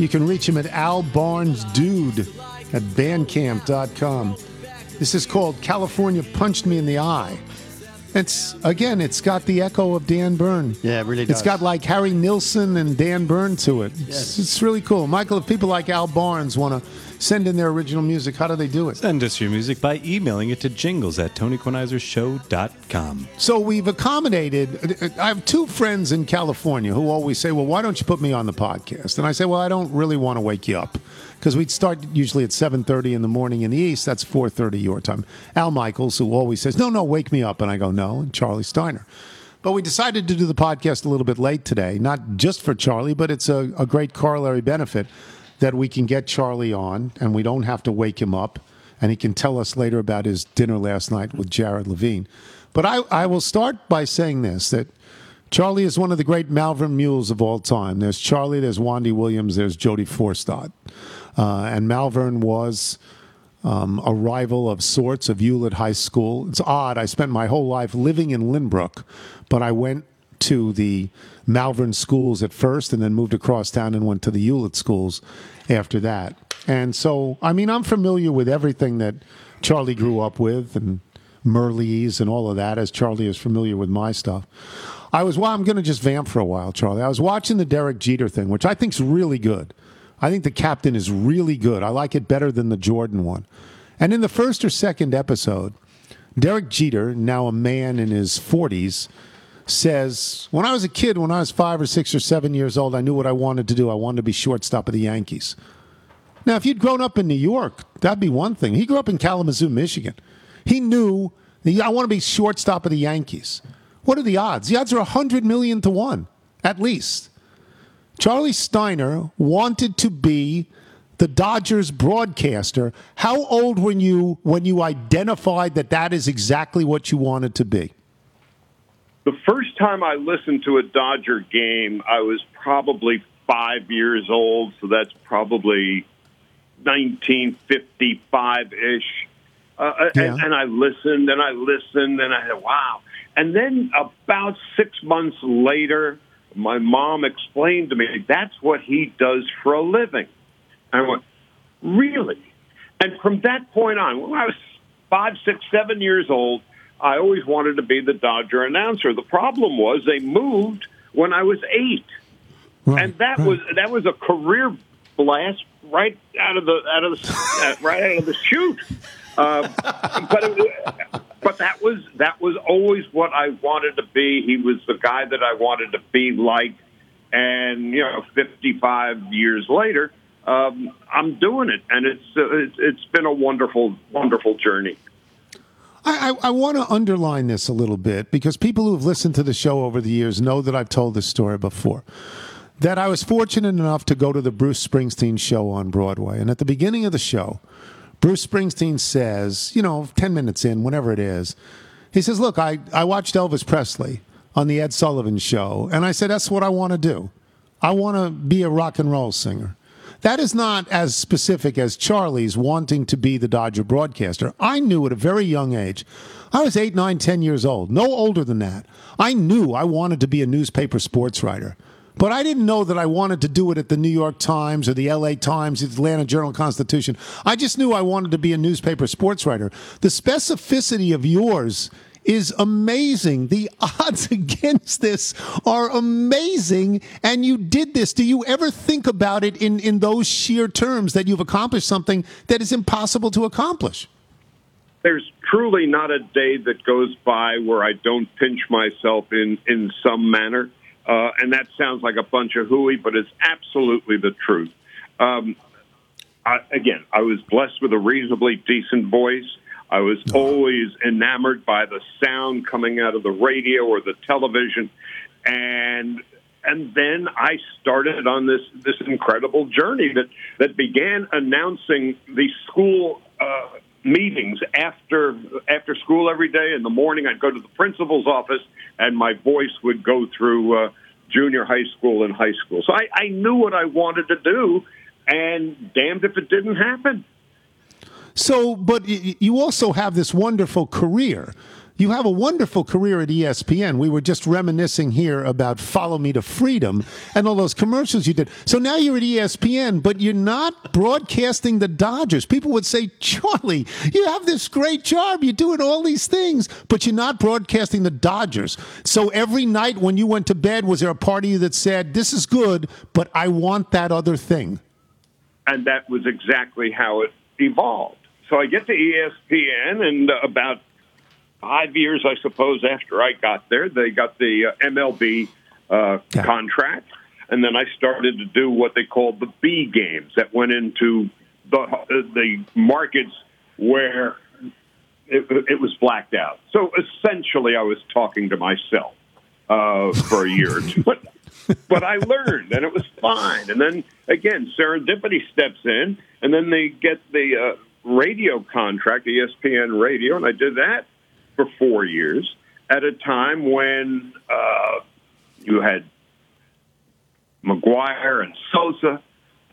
You can reach him at albarnesdude at bandcamp.com. This is called California Punched Me in the Eye. It's again, it's got the echo of Dan Byrne. Yeah, it really does. It's got like Harry Nilsson and Dan Byrne to it. It's, yes. it's really cool. Michael, if people like Al Barnes want to send in their original music, how do they do it? Send us your music by emailing it to jingles at tonykornheisershow.com. So we've accommodated. I have two friends in California who always say, well, why don't you put me on the podcast? And I say, well, I don't really want to wake you up because we'd start usually at 7.30 in the morning in the east that's 4.30 your time al michaels who always says no no wake me up and i go no and charlie steiner but we decided to do the podcast a little bit late today not just for charlie but it's a, a great corollary benefit that we can get Charlie on and we don't have to wake him up and he can tell us later about his dinner last night with Jared Levine. But I, I will start by saying this that Charlie is one of the great Malverne mules of all time. There's Charlie, there's Wandy Williams, there's Jody Forstad. Uh, and Malverne was um, a rival of sorts of Hewlett High School. It's odd. I spent my whole life living in Lynbrook, but I went to the Malverne schools at first and then moved across town and went to the Hewlett schools after that. And so, I mean, I'm familiar with everything that Charlie grew up with and Merleys and all of that, as Charlie is familiar with my stuff. I was, well, I'm going to just vamp for a while, Charlie. I was watching the Derek Jeter thing, which I think is really good. I think the captain is really good. I like it better than the Jordan one. And in the first or second episode, Derek Jeter, now a man in his 40s, says, When I was a kid, when I was five or six or seven years old, I knew what I wanted to do. I wanted to be shortstop of the Yankees. Now, if you'd grown up in New York, that'd be one thing. He grew up in Kalamazoo, Michigan. He knew, I want to be shortstop of the Yankees. What are the odds? The odds are 100 million to one, at least. Charlie Steiner wanted to be the Dodgers broadcaster. How old were you when you identified that that is exactly what you wanted to be? The first time I listened to a Dodger game, I was probably five years old, so that's probably 1955 ish. Uh, uh, yeah. and, and I listened and I listened and I said, wow. And then about six months later, my mom explained to me that's what he does for a living. And I went, really? And from that point on, when I was five, six, seven years old, I always wanted to be the Dodger announcer. The problem was they moved when I was eight, right, and that right. was that was a career blast right out of the out of the uh, right out of the chute. Uh, but it, but that was that was always what I wanted to be. He was the guy that I wanted to be like, and you know, 55 years later, um, I'm doing it, and it's, uh, it's it's been a wonderful wonderful journey. I, I, I want to underline this a little bit because people who've listened to the show over the years know that I've told this story before. That I was fortunate enough to go to the Bruce Springsteen show on Broadway. And at the beginning of the show, Bruce Springsteen says, you know, 10 minutes in, whenever it is, he says, Look, I, I watched Elvis Presley on the Ed Sullivan show, and I said, That's what I want to do. I want to be a rock and roll singer. That is not as specific as Charlie's wanting to be the Dodger broadcaster. I knew at a very young age. I was eight, nine, ten years old, no older than that. I knew I wanted to be a newspaper sports writer. But I didn't know that I wanted to do it at the New York Times or the LA Times, Atlanta Journal Constitution. I just knew I wanted to be a newspaper sports writer. The specificity of yours is amazing. The odds against this are amazing. And you did this. Do you ever think about it in, in those sheer terms that you've accomplished something that is impossible to accomplish? There's truly not a day that goes by where I don't pinch myself in, in some manner. Uh, and that sounds like a bunch of hooey, but it's absolutely the truth. Um, I, again, I was blessed with a reasonably decent voice. I was always enamored by the sound coming out of the radio or the television, and and then I started on this this incredible journey that that began announcing the school uh, meetings after after school every day. In the morning, I'd go to the principal's office, and my voice would go through uh, junior high school and high school. So I, I knew what I wanted to do, and damned if it didn't happen. So, but you also have this wonderful career. You have a wonderful career at ESPN. We were just reminiscing here about Follow Me to Freedom and all those commercials you did. So now you're at ESPN, but you're not broadcasting the Dodgers. People would say, Charlie, you have this great job. You're doing all these things, but you're not broadcasting the Dodgers. So every night when you went to bed, was there a part of you that said, This is good, but I want that other thing? And that was exactly how it evolved. So I get to ESPN, and about five years, I suppose, after I got there, they got the uh, MLB uh, yeah. contract, and then I started to do what they called the B games that went into the uh, the markets where it, it, was blacked out. So essentially, I was talking to myself uh, for a year or two, but but I learned, and it was fine. And then again, serendipity steps in, and then they get the uh, radio contract, ESPN Radio, and I did that for four years at a time when uh, you had McGwire and Sosa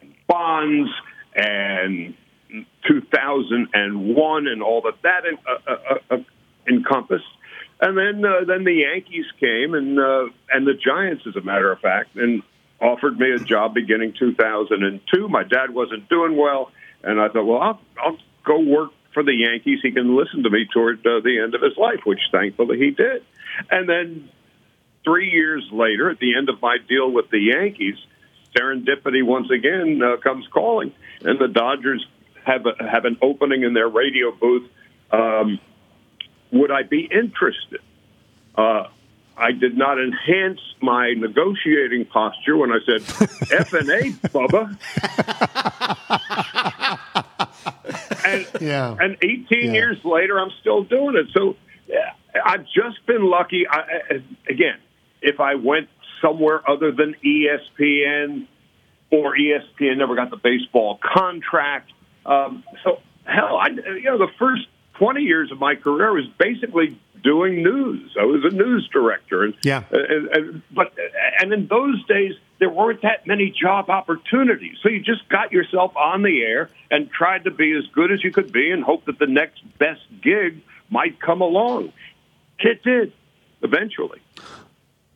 and Bonds and 2001 and all that that uh, uh, uh, uh, encompassed. And then uh, then the Yankees came and and the Giants, as a matter of fact, and offered me a job beginning 2002. My dad wasn't doing well, and I thought, well, I'll, I'll go work for the Yankees, he can listen to me toward uh, the end of his life, which thankfully he did. And then three years later, at the end of my deal with the Yankees, serendipity once again uh, comes calling, and the Dodgers have a, have an opening in their radio booth. Um, would I be interested? Uh, I did not enhance my negotiating posture when I said F and A, Bubba. And yeah. and 18 yeah. years later, I'm still doing it. So I've just been lucky. I, again, if I went somewhere other than ESPN or ESPN never got the baseball contract. Um, so hell, I, you know, the first 20 years of my career was basically doing news. I was a news director, and yeah, and, and, but and in those days there weren't that many job opportunities. So you just got yourself on the air and tried to be as good as you could be, and hope that the next best gig might come along. It did eventually.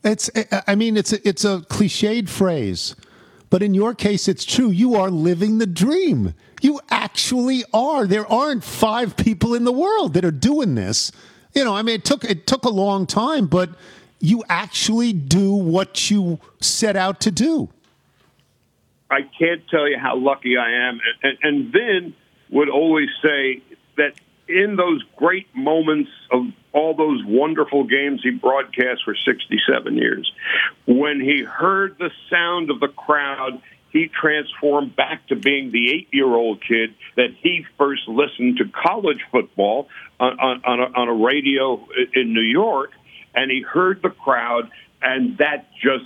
It's. I mean, it's a, it's a cliched phrase. But in your case, it's true. You are living the dream. You actually are. There aren't five people in the world that are doing this you know, I mean, it took it took a long time, but you actually do what you set out to do. I can't tell you how lucky I am, and, and Vin would always say that in those great moments of all those wonderful games he broadcast for 67 years, when he heard the sound of the crowd, he transformed back to being the eight year old kid that he first listened to college football on, on, on, a, on a radio in New York, and he heard the crowd, and that just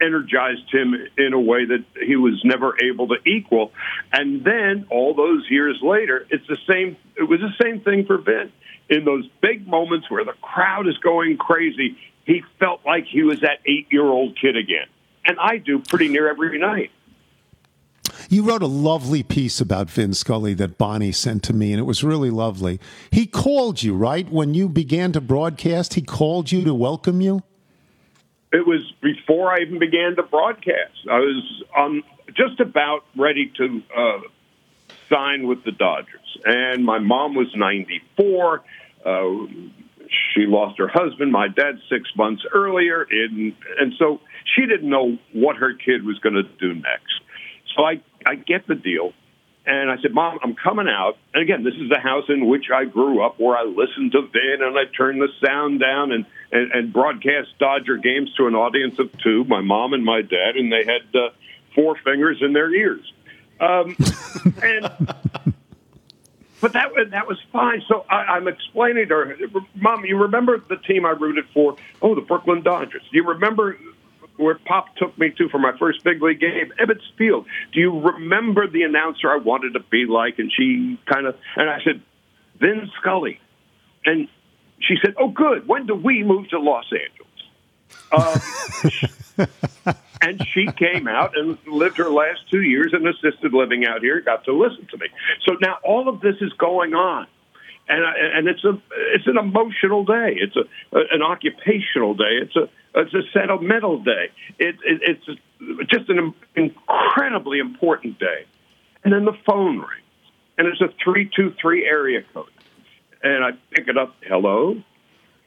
energized him in a way that he was never able to equal. And then all those years later, it's the same. It was the same thing for Vin. In those big moments where the crowd is going crazy, he felt like he was that eight-year-old kid again. And I do pretty near every night. You wrote a lovely piece about Vin Scully that Bonnie sent to me, and it was really lovely. He called you, right? When you began to broadcast, he called you to welcome you? It was before I even began to broadcast. I was um, just about ready to uh, sign with the Dodgers, and my mom was 94. Uh, she lost her husband, my dad, six months earlier, in, and so she didn't know what her kid was going to do next. So I, I get the deal. And I said, Mom, I'm coming out. And again, this is the house in which I grew up where I listened to Vin and I turned the sound down and, and, and broadcast Dodger games to an audience of two, my mom and my dad, and they had uh, four fingers in their ears. Um, and but that that was fine. So I, I'm explaining to her, Mom, you remember the team I rooted for? Oh, the Brooklyn Dodgers. You remember where Pop took me to for my first big league game, Ebbets Field. Do you remember the announcer I wanted to be like? And she kind of, and I said, Vin Scully. And she said, Oh, good. When do we move to Los Angeles? Uh, and she came out and lived her last two years in assisted living out here. Got to listen to me. So now all of this is going on, and and it's a it's an emotional day. It's a an occupational day. It's a it's a sentimental day. It, it, it's just an incredibly important day. And then the phone rings, and it's a three two three area code, and I pick it up. Hello,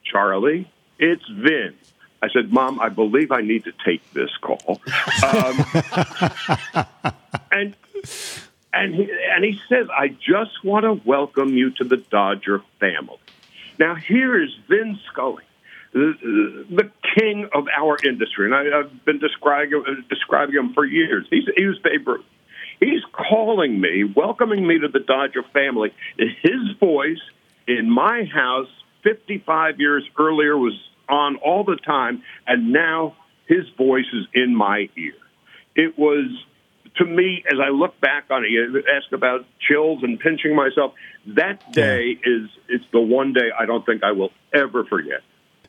Charlie. It's Vin. I said, Mom, I believe I need to take this call. Um, and and he, and he says, I just want to welcome you to the Dodger family. Now, here is Vin Scully, the, the king of our industry, and I, have been describing, describing him for years. He's, he was Babe Ruth. He's calling me, welcoming me to the Dodger family. His voice in my house 55 years earlier was on all the time, and now his voice is in my ear. It was, to me, as I look back on it, you ask about chills and pinching myself. That day is it's the one day I don't think I will ever forget.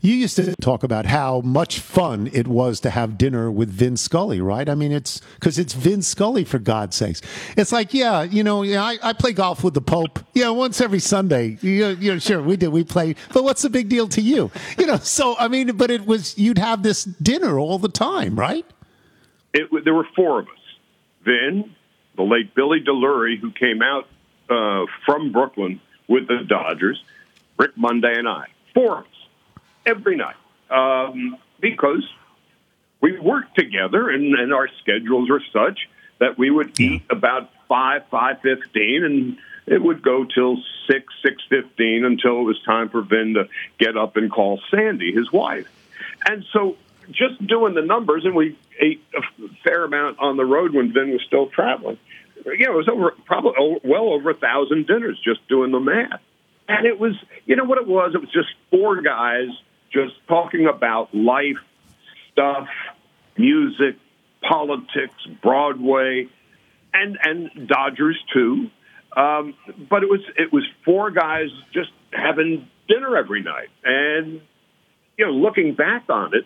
You used to talk about how much fun it was to have dinner with Vin Scully, right? I mean, it's because it's Vin Scully, for God's sakes. It's like, yeah, you know, yeah, I, I play golf with the Pope, yeah, once every Sunday. You know, you know, sure, we did, we play, but what's the big deal to you? You know, so, I mean, but it was, you'd have this dinner all the time, right? It, there were four of us Vin, the late Billy DeLury, who came out uh, from Brooklyn with the Dodgers, Rick Monday, and I. Four of us every night um, because we worked together and, and our schedules were such that we would eat about five five fifteen and it would go till six six fifteen until it was time for Vin to get up and call Sandy, his wife. And so just doing the numbers, and we ate a fair amount on the road when Vin was still traveling. Yeah, it was over probably well over a thousand dinners just doing the math. And it was, you know what it was? It was just four guys just talking about life stuff, music, politics, Broadway, and and Dodgers too. Um, but it was it was four guys just having dinner every night, and you know, looking back on it,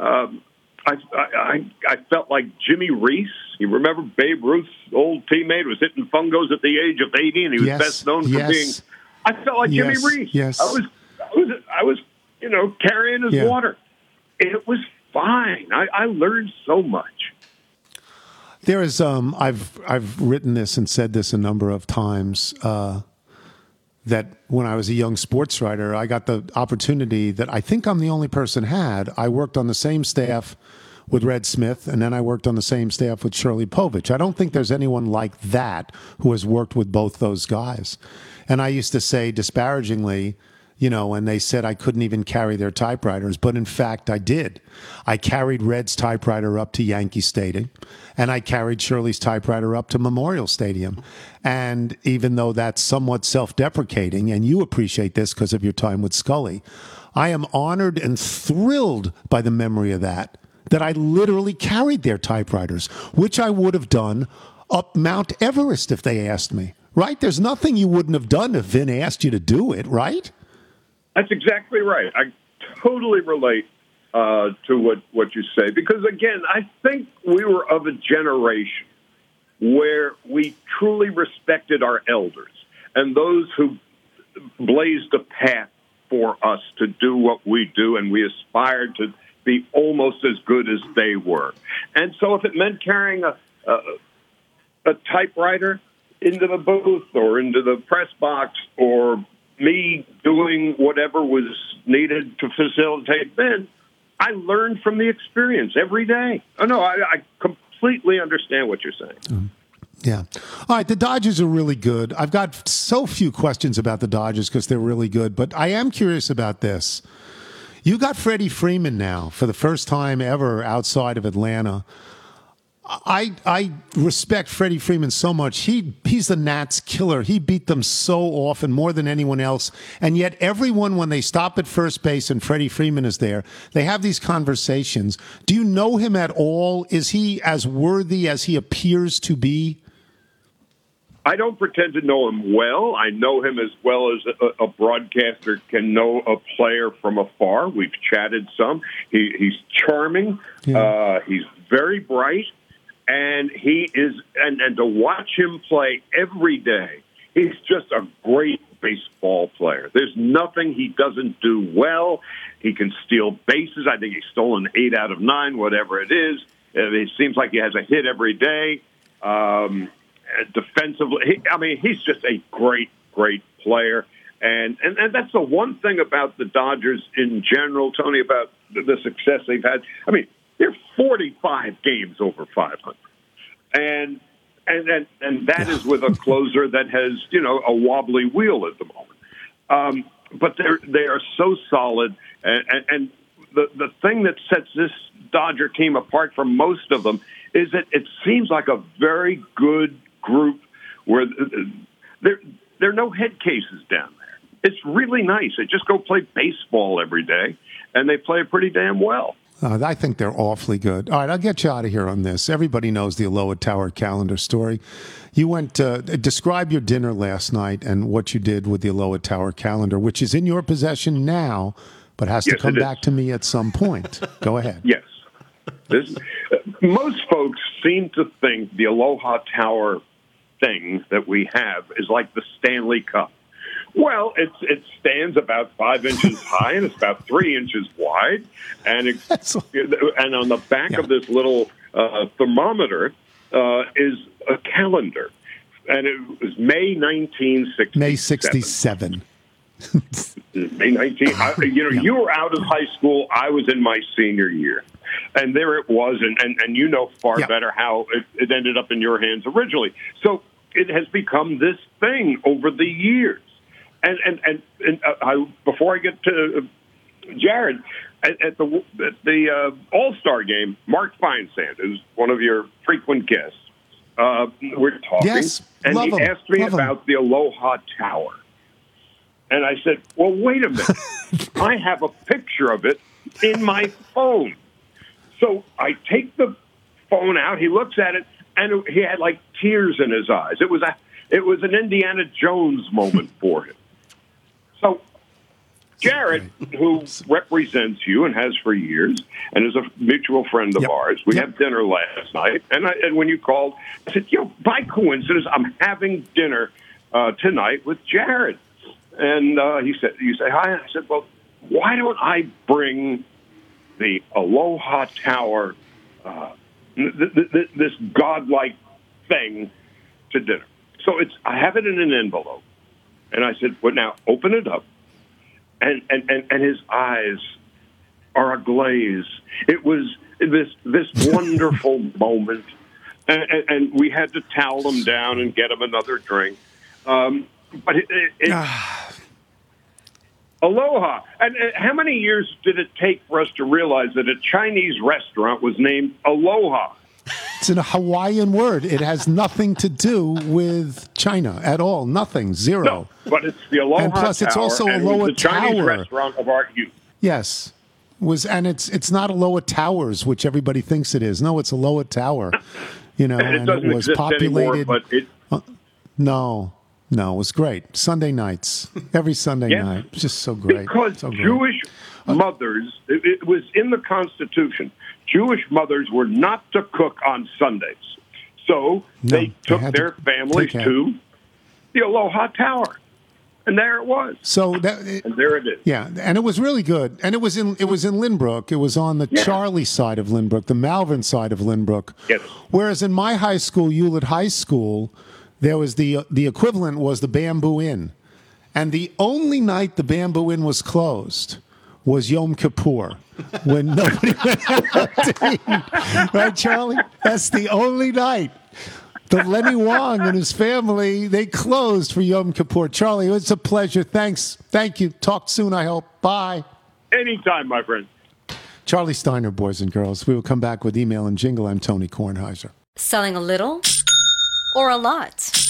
um, I, I I felt like Jimmy Reese. You remember Babe Ruth's old teammate was hitting fungos at the age of eighty, and he was yes, best known for yes. being. I felt like yes, Jimmy Reese. Yes, I was I was I was you know, carrying his Yeah. water. It was fine. I, I learned so much. There is um I've I've written this and said this a number of times uh that when I was a young sports writer, I got the opportunity that I think I'm the only person had. I worked on the same staff with Red Smith, and then I worked on the same staff with Shirley Povich. I don't think there's anyone like that who has worked with both those guys. And I used to say disparagingly, you know, and they said I couldn't even carry their typewriters, but in fact I did. I carried Red's typewriter up to Yankee Stadium, and I carried Shirley's typewriter up to Memorial Stadium. And even though that's somewhat self deprecating, and you appreciate this because of your time with Scully, I am honored and thrilled by the memory of that, that I literally carried their typewriters, which I would have done up Mount Everest if they asked me. Right? There's nothing you wouldn't have done if Vin asked you to do it, right? That's exactly right. I totally relate uh, to what, what you say because, again, I think we were of a generation where we truly respected our elders and those who blazed a path for us to do what we do, and we aspired to be almost as good as they were. And so, if it meant carrying a, a, a typewriter into the booth or into the press box or me doing whatever was needed to facilitate Vin, I learned from the experience every day. Oh, no, I, I completely understand what you're saying. Mm. Yeah. All right. The Dodgers are really good. I've got so few questions about the Dodgers because they're really good, but I am curious about this. You got Freddie Freeman now for the first time ever outside of Atlanta. I I respect Freddie Freeman so much. He he's the Nats killer. He beat them so often, more than anyone else. And yet, everyone when they stop at first base and Freddie Freeman is there, they have these conversations. Do you know him at all? Is he as worthy as he appears to be? I don't pretend to know him well. I know him as well as a, a broadcaster can know a player from afar. We've chatted some. He, he's charming. Yeah. Uh, he's very bright, and he is. And, and to watch him play every day, he's just a great baseball player. There's nothing he doesn't do well. He can steal bases. I think he's stolen eight out of nine, whatever it is. It seems like he has a hit every day. Um, defensively. He, I mean, he's just a great, great player. And, and and that's the one thing about the Dodgers in general, Tony, about the success they've had. I mean, they're 45 games over 500, and and and, and that is with a closer that has you know a wobbly wheel at the moment. Um, but they're they are so solid, and, and, and the the thing that sets this Dodger team apart from most of them is that it seems like a very good group where there there are no head cases down there. It's really nice. They just go play baseball every day, and they play pretty damn well. Uh, I think they're awfully good. All right, I'll get you out of here on this. Everybody knows the Aloha Tower calendar story. You went uh, describe your dinner last night and what you did with the Aloha Tower calendar, which is in your possession now, but has yes, to come back to me at some point. Go ahead. Yes. This, uh, most folks seem to think the Aloha Tower thing that we have is like the Stanley Cup. Well, it's it stands about five inches high and it's about three inches wide, and it, and on the back yeah. of this little uh, thermometer uh, is a calendar, and it was May nineteen sixty. May sixty seven. May 19. I, you know, yeah. you were out of high school. I was in my senior year. And there it was. And, and, and you know far yeah. better how it, it ended up in your hands originally. So it has become this thing over the years. And and and, and uh, I, before I get to uh, Jared, at, at the at the uh, All Star game, Mark Feinsand, who's one of your frequent guests, uh, we're talking, yes, and he him. asked me love about him. the Aloha Tower, and I said, "Well, wait a minute, I have a picture of it in my phone." So I take the phone out. He looks at it and he had like tears in his eyes. It was a it was an Indiana Jones moment for him. So Jared, who represents you and has for years, and is a mutual friend of yep. ours, we yep. had dinner last night, and, I, and when you called, I said, "You know, by coincidence, I'm having dinner uh, tonight with Jared." And uh, he said, "You say hi." And I said, "Well, why don't I bring the Aloha Tower uh, this godlike thing to dinner. So it's I have it in an envelope, and I said, "Well, now open it up," and and and, and his eyes are aglaze. It was this this wonderful moment, and, and, and, we had to towel him down and get him another drink. Um, but it, it, it Aloha. And uh, how many years did it take for us to realize that a Chinese restaurant was named Aloha? It's a Hawaiian word. It has nothing to do with China at all. Nothing. Zero. No, but it's the Aloha And plus, Tower, it's also a Aloha the Chinese Tower. restaurant of our youth. Yes. Was and it's it's not Aloha Towers, which everybody thinks it is. No, it's Aloha Tower. You know, and it doesn't was exist populated. anymore, but it. Uh, no, no, it was great. Sunday nights, every Sunday Yes. night, just so great. Because so great. Jewish mothers, it, it was in the Constitution, Jewish mothers were not to cook on Sundays. So No, they they took to their families to the Aloha Tower. And there it was. So that And there it is. Yeah, and it was really good. And it was in it was in Lynbrook. It was on the Yeah. Charlie side of Lynbrook, the Malverne side of Lynbrook. Yes. Whereas in my high school, Hewlett High School, there was the the equivalent was the Bamboo Inn, and the only night the Bamboo Inn was closed was Yom Kippur, when nobody went out to eat. Right, Charlie? That's the only night. The Lenny Wong and his family, they closed for Yom Kippur. Charlie, it was a pleasure. Thanks. Thank you. Talk soon, I hope. Bye. Anytime, my friend. Charlie Steiner, boys and girls. We will come back with email and jingle. I'm Tony Kornheiser. Selling a little or a lot?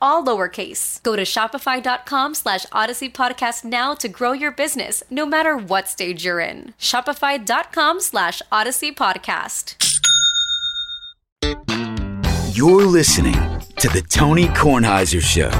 all lowercase. Go to shopify.com slash odyssey podcast now to grow your business, no matter what stage you're in. Shopify.com slash odyssey podcast. You're listening to The Tony Kornheiser Show.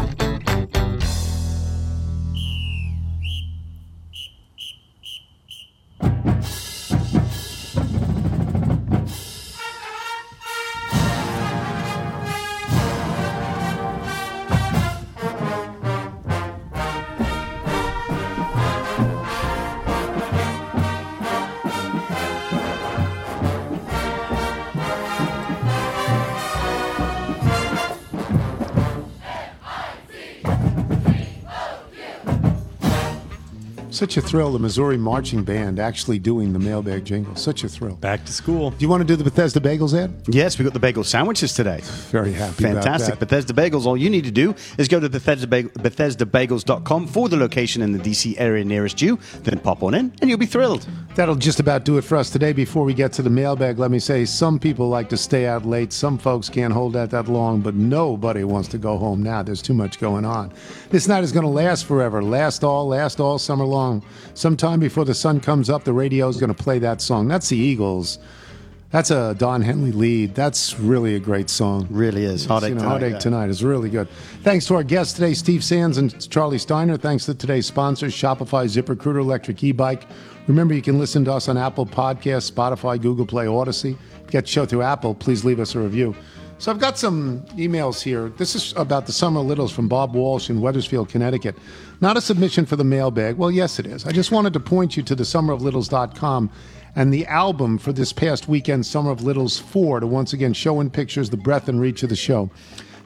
Such a thrill, the Missouri Marching Band actually doing the mailbag jingle. Such a thrill. Back to school. Do you want to do the Bethesda Bagels ad? Yes, we got the bagel sandwiches today. Very happy. Fantastic. About that. Bethesda Bagels. All you need to do is go to Bethesda Bag- BethesdaBagels.com for the location in the DC area nearest you. Then pop on in and you'll be thrilled. That'll just about do it for us today. Before we get to the mailbag, let me say some people like to stay out late. Some folks can't hold out that long, but nobody wants to go home now. There's too much going on. This night is going to last forever. Last all, last all summer long. Sometime before the sun comes up, the radio is going to play that song. That's the Eagles. That's a Don Henley lead. That's really a great song. Really is. Heartache You know, Tonight, Heartache yeah. Tonight is really good. Thanks to our guests today, Steve Sands and Charlie Steiner. Thanks to today's sponsors, Shopify, ZipRecruiter, Electric E-Bike. Remember, you can listen to us on Apple Podcasts, Spotify, Google Play, Odyssey. Get the show through Apple, please leave us a review. So I've got some emails here. This is about the Summer Littles from Bob Walsh in Wethersfield, Connecticut. Not a submission for the mailbag. Well, yes, it is. I just wanted to point you to the summeroflittles.com and the album for this past weekend, Summer of Littles 4, to once again show in pictures the breadth and reach of the show.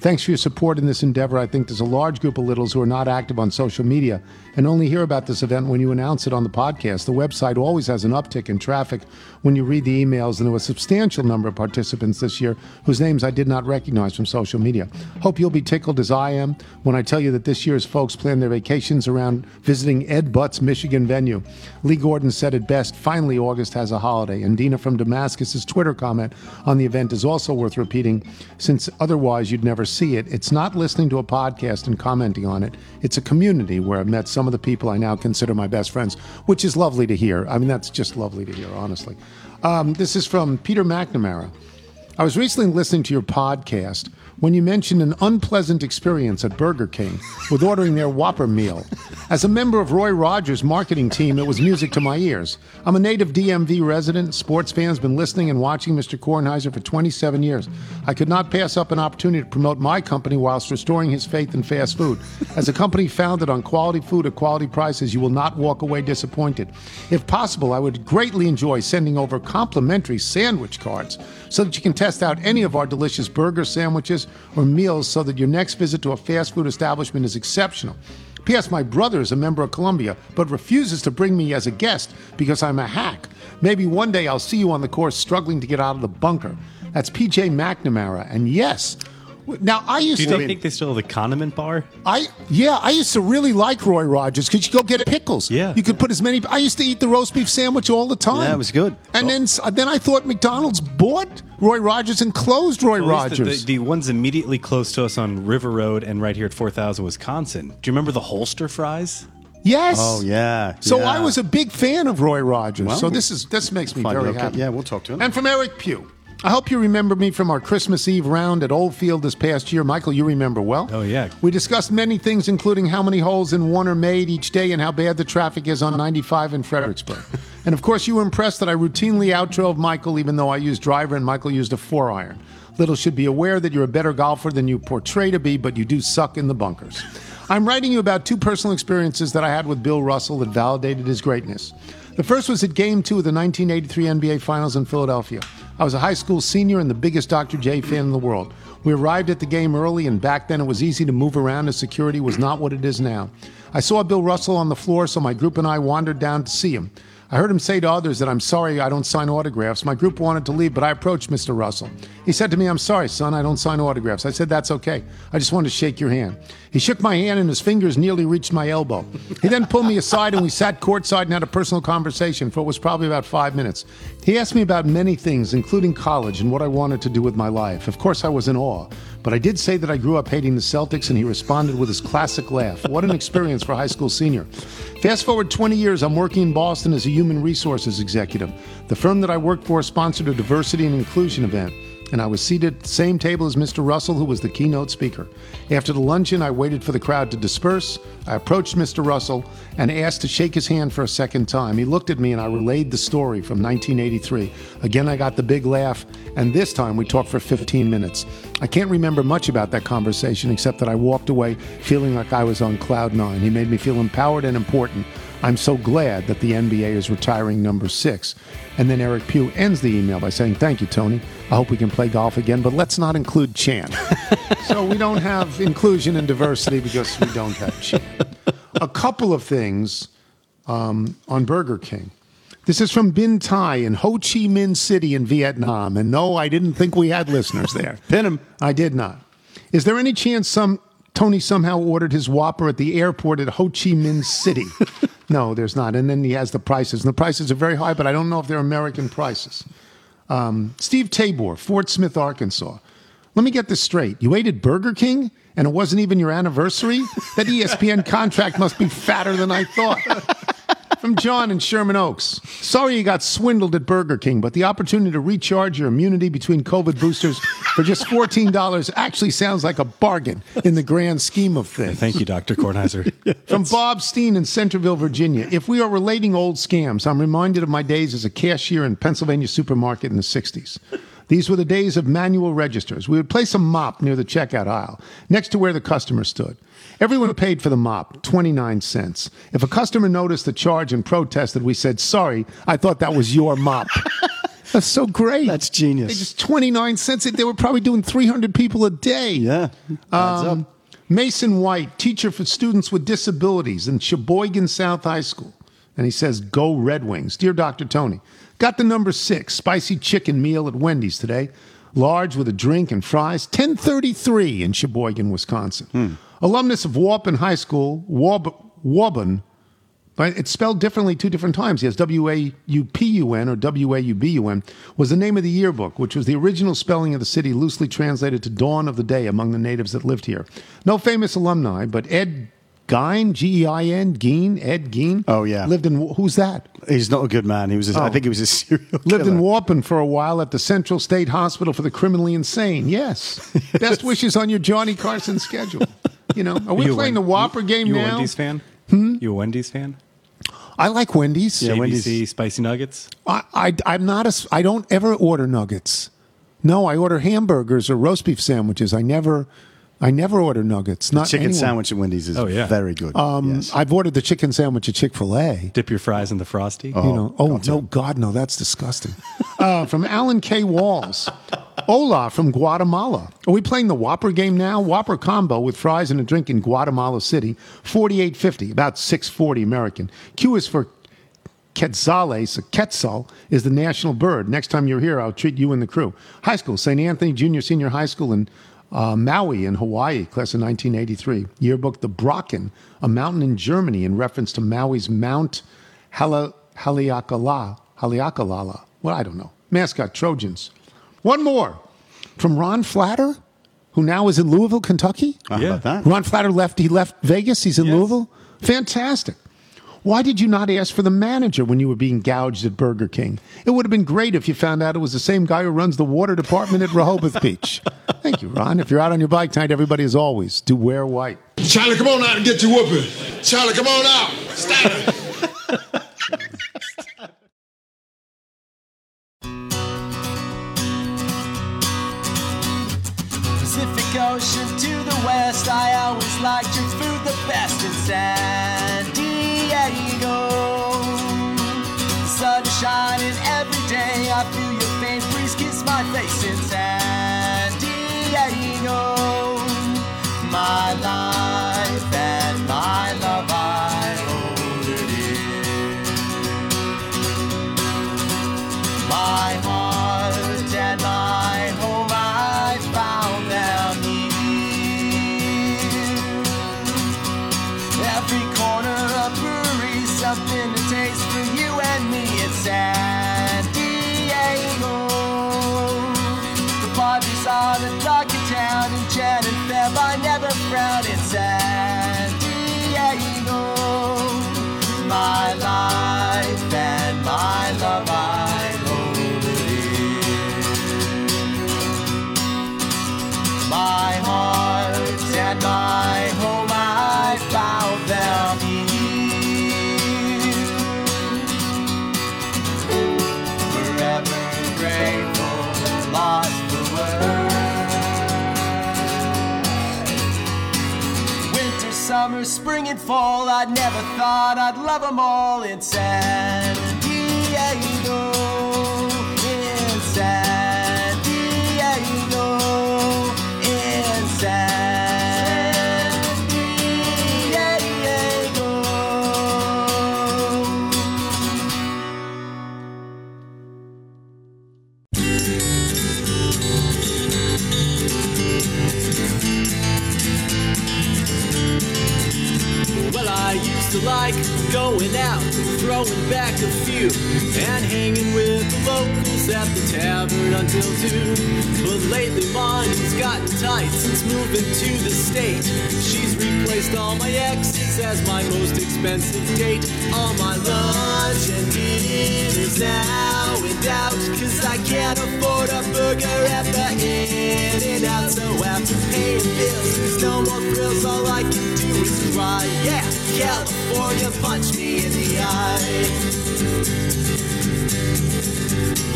Thanks for your support in this endeavor. I think there's a large group of littles who are not active on social media and only hear about this event when you announce it on the podcast. The website always has an uptick in traffic when you read the emails, and there was a substantial number of participants this year whose names I did not recognize from social media. Hope you'll be tickled as I am when I tell you that this year's folks plan their vacations around visiting Ed Butt's Michigan venue. Lee Gordon said it best finally, August has a holiday. And Dina from Damascus's Twitter comment on the event is also worth repeating, since otherwise you'd never see it. It's not listening to a podcast and commenting on it, it's a community where I've met some of the people I now consider my best friends, which is lovely to hear. I mean, that's just lovely to hear, honestly. Um, this is from Peter McNamara. I was recently listening to your podcast when you mentioned an unpleasant experience at Burger King with ordering their Whopper meal. As a member of Roy Rogers' marketing team, it was music to my ears. I'm a native DMV resident, sports fans, been listening and watching Mr. Kornheiser for 27 years. I could not pass up an opportunity to promote my company whilst restoring his faith in fast food. As a company founded on quality food at quality prices, you will not walk away disappointed. If possible, I would greatly enjoy sending over complimentary sandwich cards so that you can test out any of our delicious burger sandwiches or meals so that your next visit to a fast food establishment is exceptional. P.S. My brother is a member of Columbia, but refuses to bring me as a guest because I'm a hack. Maybe one day I'll see you on the course struggling to get out of the bunker. That's PJ McNamara. And yes, Now I used Do to they think they still have the condiment bar? I yeah, I used to really like Roy Rogers because you go get pickles. Yeah. you could put as many. I used to eat the roast beef sandwich all the time. Yeah, it was good. And then uh, then I thought McDonald's bought Roy Rogers and closed Roy Well, at least the- Rogers. The, the ones immediately close to us on River Road and right here at 4000 Wisconsin. Do you remember the holster fries? yes. Oh yeah. So yeah. I was a big fan of Roy Rogers. Well, so this is this makes me find very out. happy. Yeah, we'll talk to him. And from Eric Pugh. I hope you remember me from our Christmas Eve round at Old Field this past year. Michael, you remember well. Oh, yeah. We discussed many things, including how many holes in one are made each day and how bad the traffic is on 95 in Fredericksburg. and of course, you were impressed that I routinely outdrove Michael, even though I used driver and Michael used a four iron. Little should be aware that you're a better golfer than you portray to be, but you do suck in the bunkers. I'm writing you about two personal experiences that I had with Bill Russell that validated his greatness. The first was at Game 2 of the 1983 NBA Finals in Philadelphia. I was a high school senior and the biggest Dr. J fan in the world. We arrived at the game early, and back then it was easy to move around as security was not what it is now. I saw Bill Russell on the floor, so my group and I wandered down to see him. I heard him say to others that I'm sorry I don't sign autographs. My group wanted to leave, but I approached Mr. Russell. He said to me, I'm sorry, son, I don't sign autographs. I said, That's okay. I just wanted to shake your hand. He shook my hand, and his fingers nearly reached my elbow. He then pulled me aside, and we sat courtside and had a personal conversation for what was probably about five minutes. He asked me about many things, including college and what I wanted to do with my life. Of course, I was in awe. But I did say that I grew up hating the Celtics, and he responded with his classic laugh. What an experience for a high school senior. Fast forward 20 years, I'm working in Boston as a human resources executive. The firm that I worked for sponsored a diversity and inclusion event, and I was seated at the same table as Mr. Russell, who was the keynote speaker. After the luncheon, I waited for the crowd to disperse. I approached Mr. Russell and asked to shake his hand for a second time. He looked at me, and I relayed the story from 1983. Again, I got the big laugh, and this time we talked for 15 minutes. I can't remember much about that conversation except that I walked away feeling like I was on cloud nine. He made me feel empowered and important. I'm so glad that the NBA is retiring number six. And then Eric Pugh ends the email by saying, Thank you, Tony. I hope we can play golf again, but let's not include Chan. so we don't have inclusion and diversity because we don't have Chan. A couple of things um, on Burger King. This is from Bin Tai in Ho Chi Minh City in Vietnam. And no, I didn't think we had listeners there. Pin him. I did not. Is there any chance some Tony somehow ordered his Whopper at the airport at Ho Chi Minh City? no, there's not. And then he has the prices. And the prices are very high, but I don't know if they're American prices. Um, Steve Tabor, Fort Smith, Arkansas. Let me get this straight. You ate at Burger King and it wasn't even your anniversary? That ESPN contract must be fatter than I thought. From John in Sherman Oaks. Sorry you got swindled at Burger King, but the opportunity to recharge your immunity between COVID boosters for just $14 actually sounds like a bargain in the grand scheme of things. Thank you, Dr. Kornheiser. From Bob Steen in Centreville, Virginia. If we are relating old scams, I'm reminded of my days as a cashier in Pennsylvania supermarket in the 60s. These were the days of manual registers. We would place a mop near the checkout aisle, next to where the customer stood. Everyone paid for the mop, 29 cents. If a customer noticed the charge and protested, we said, Sorry, I thought that was your mop. That's so great. That's genius. They just 29 cents. They were probably doing 300 people a day. Yeah. Um. Mason White, teacher for students with disabilities in Sheboygan South High School. And he says, Go Red Wings. Dear Dr. Tony, got the number six spicy chicken meal at Wendy's today. Large with a drink and fries. 1033 in Sheboygan, Wisconsin. Alumnus of Waupun High School, Waubun, but it's spelled differently two different times. He has W A U P U N or W A U B U N, was the name of the yearbook, which was the original spelling of the city, loosely translated to Dawn of the Day among the natives that lived here. No famous alumni, but Ed Gein, G E I N, Gein, Ed Gein. Oh, yeah. Lived in, who's that? He's not a good man. He was. A, I Oh. think he was a serial Lived in. Waupun for a while at the Central State Hospital for the Criminally Insane. Yes. Best wishes on your Johnny Carson schedule. You know, are we You a playing the Wen- Whopper game you a? Wendy's fan? Hmm? You a Wendy's fan? I like Wendy's. Yeah, JBC Wendy's- spicy nuggets. I, I I'm not a. s- I don't ever order nuggets. No, I order hamburgers or roast beef sandwiches. I never, I never order nuggets. Not Chicken anywhere. sandwich at Wendy's is Oh, yeah. very good. Um, yes. I've ordered the chicken sandwich at Chick-fil-A. Dip your fries in the frosty. you know, oh no, God, no, that's disgusting. uh, from Alan K. Walls, Ola from Guatemala. Are we playing the Whopper game now? Whopper combo with fries and a drink in Guatemala City, forty-eight fifty, about six forty American. Q is for Quetzales, a Quetzal is the national bird. Next time you're here, I'll treat you and the crew. High school, St. Anthony Junior Senior High School in Uh, Maui in Hawaii, class of 1983. Yearbook The Brocken, a mountain in Germany in reference to Maui's Mount Hala, Haleakala. Haleakalala. Well, I don't know. Mascot Trojans. One more from Ron Flatter, who now is in Louisville, Kentucky. How about that? Ron Flatter left. He left Vegas. He's in Louisville. Fantastic. Why did you not ask for the manager when you were being gouged at Burger King? It would have been great if you found out it was the same guy who runs the water department at Rehoboth Beach. Thank you, Ron. If you're out on your bike tonight, everybody, as always, do wear white. Charlie, come on out and get your whooping. Charlie, come on out. Stop. Pacific Ocean to the west. I always liked your food the best in San Diego. Sun shining every day. I feel your faint breeze kiss my face in San Diego. My life summer, spring, and fall, I never thought I'd love them all in San Diego. In San Diego. In San like going out, throwing back a few, and hanging with the locals at the tavern until two. But lately, money's gotten tight since moving to the state. She's replaced all my exes as my most expensive date. All my lunch and dinner's now and cause I can't afford a burger at and Out. So after paying bills, no more thrills. All I can do is cry. Yeah, California, punch me in the eye.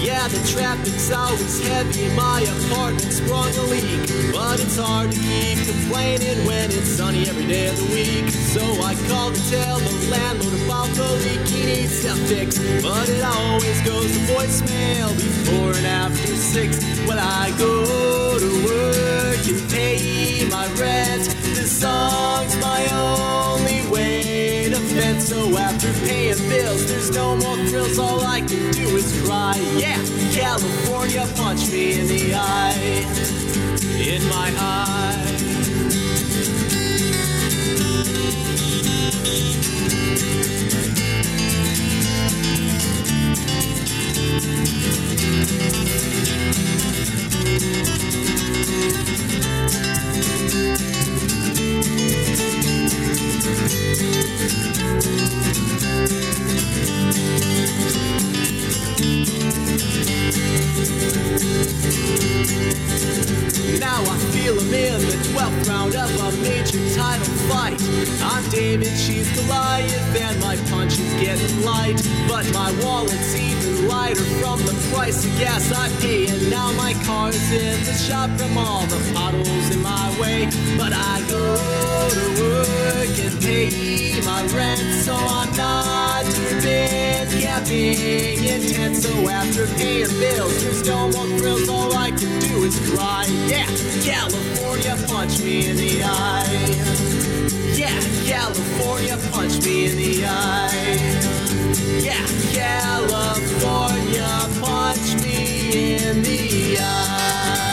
Yeah, the traffic's always heavy. My apartment sprung a leak, but it's hard to keep complaining when it's sunny every day of the week. So I called to tell the landlord about the leak. He needs fix, but it always goes to voicemail before and after six. Well, I go to work and pay my rent. The song's my vent. So after paying bills, there's no more thrills. All I can do is cry. Yeah, California, punch me in the eye. In my eye. Thank you. Now I feel I'm in the 12th round of a major title fight. I'm David, she's Goliath, and my punch is getting light. But my wallet's even lighter from the price of gas I pay. And now my car's in the shop from all the potholes in my way. But I go to work and pay my rent, so I'm not been camping intent. So after paying bills, no more thrills. All I can was. Yeah, California, punch me in the eye. Yeah, California, punch me in the eye. Yeah, California, punch me in the eye.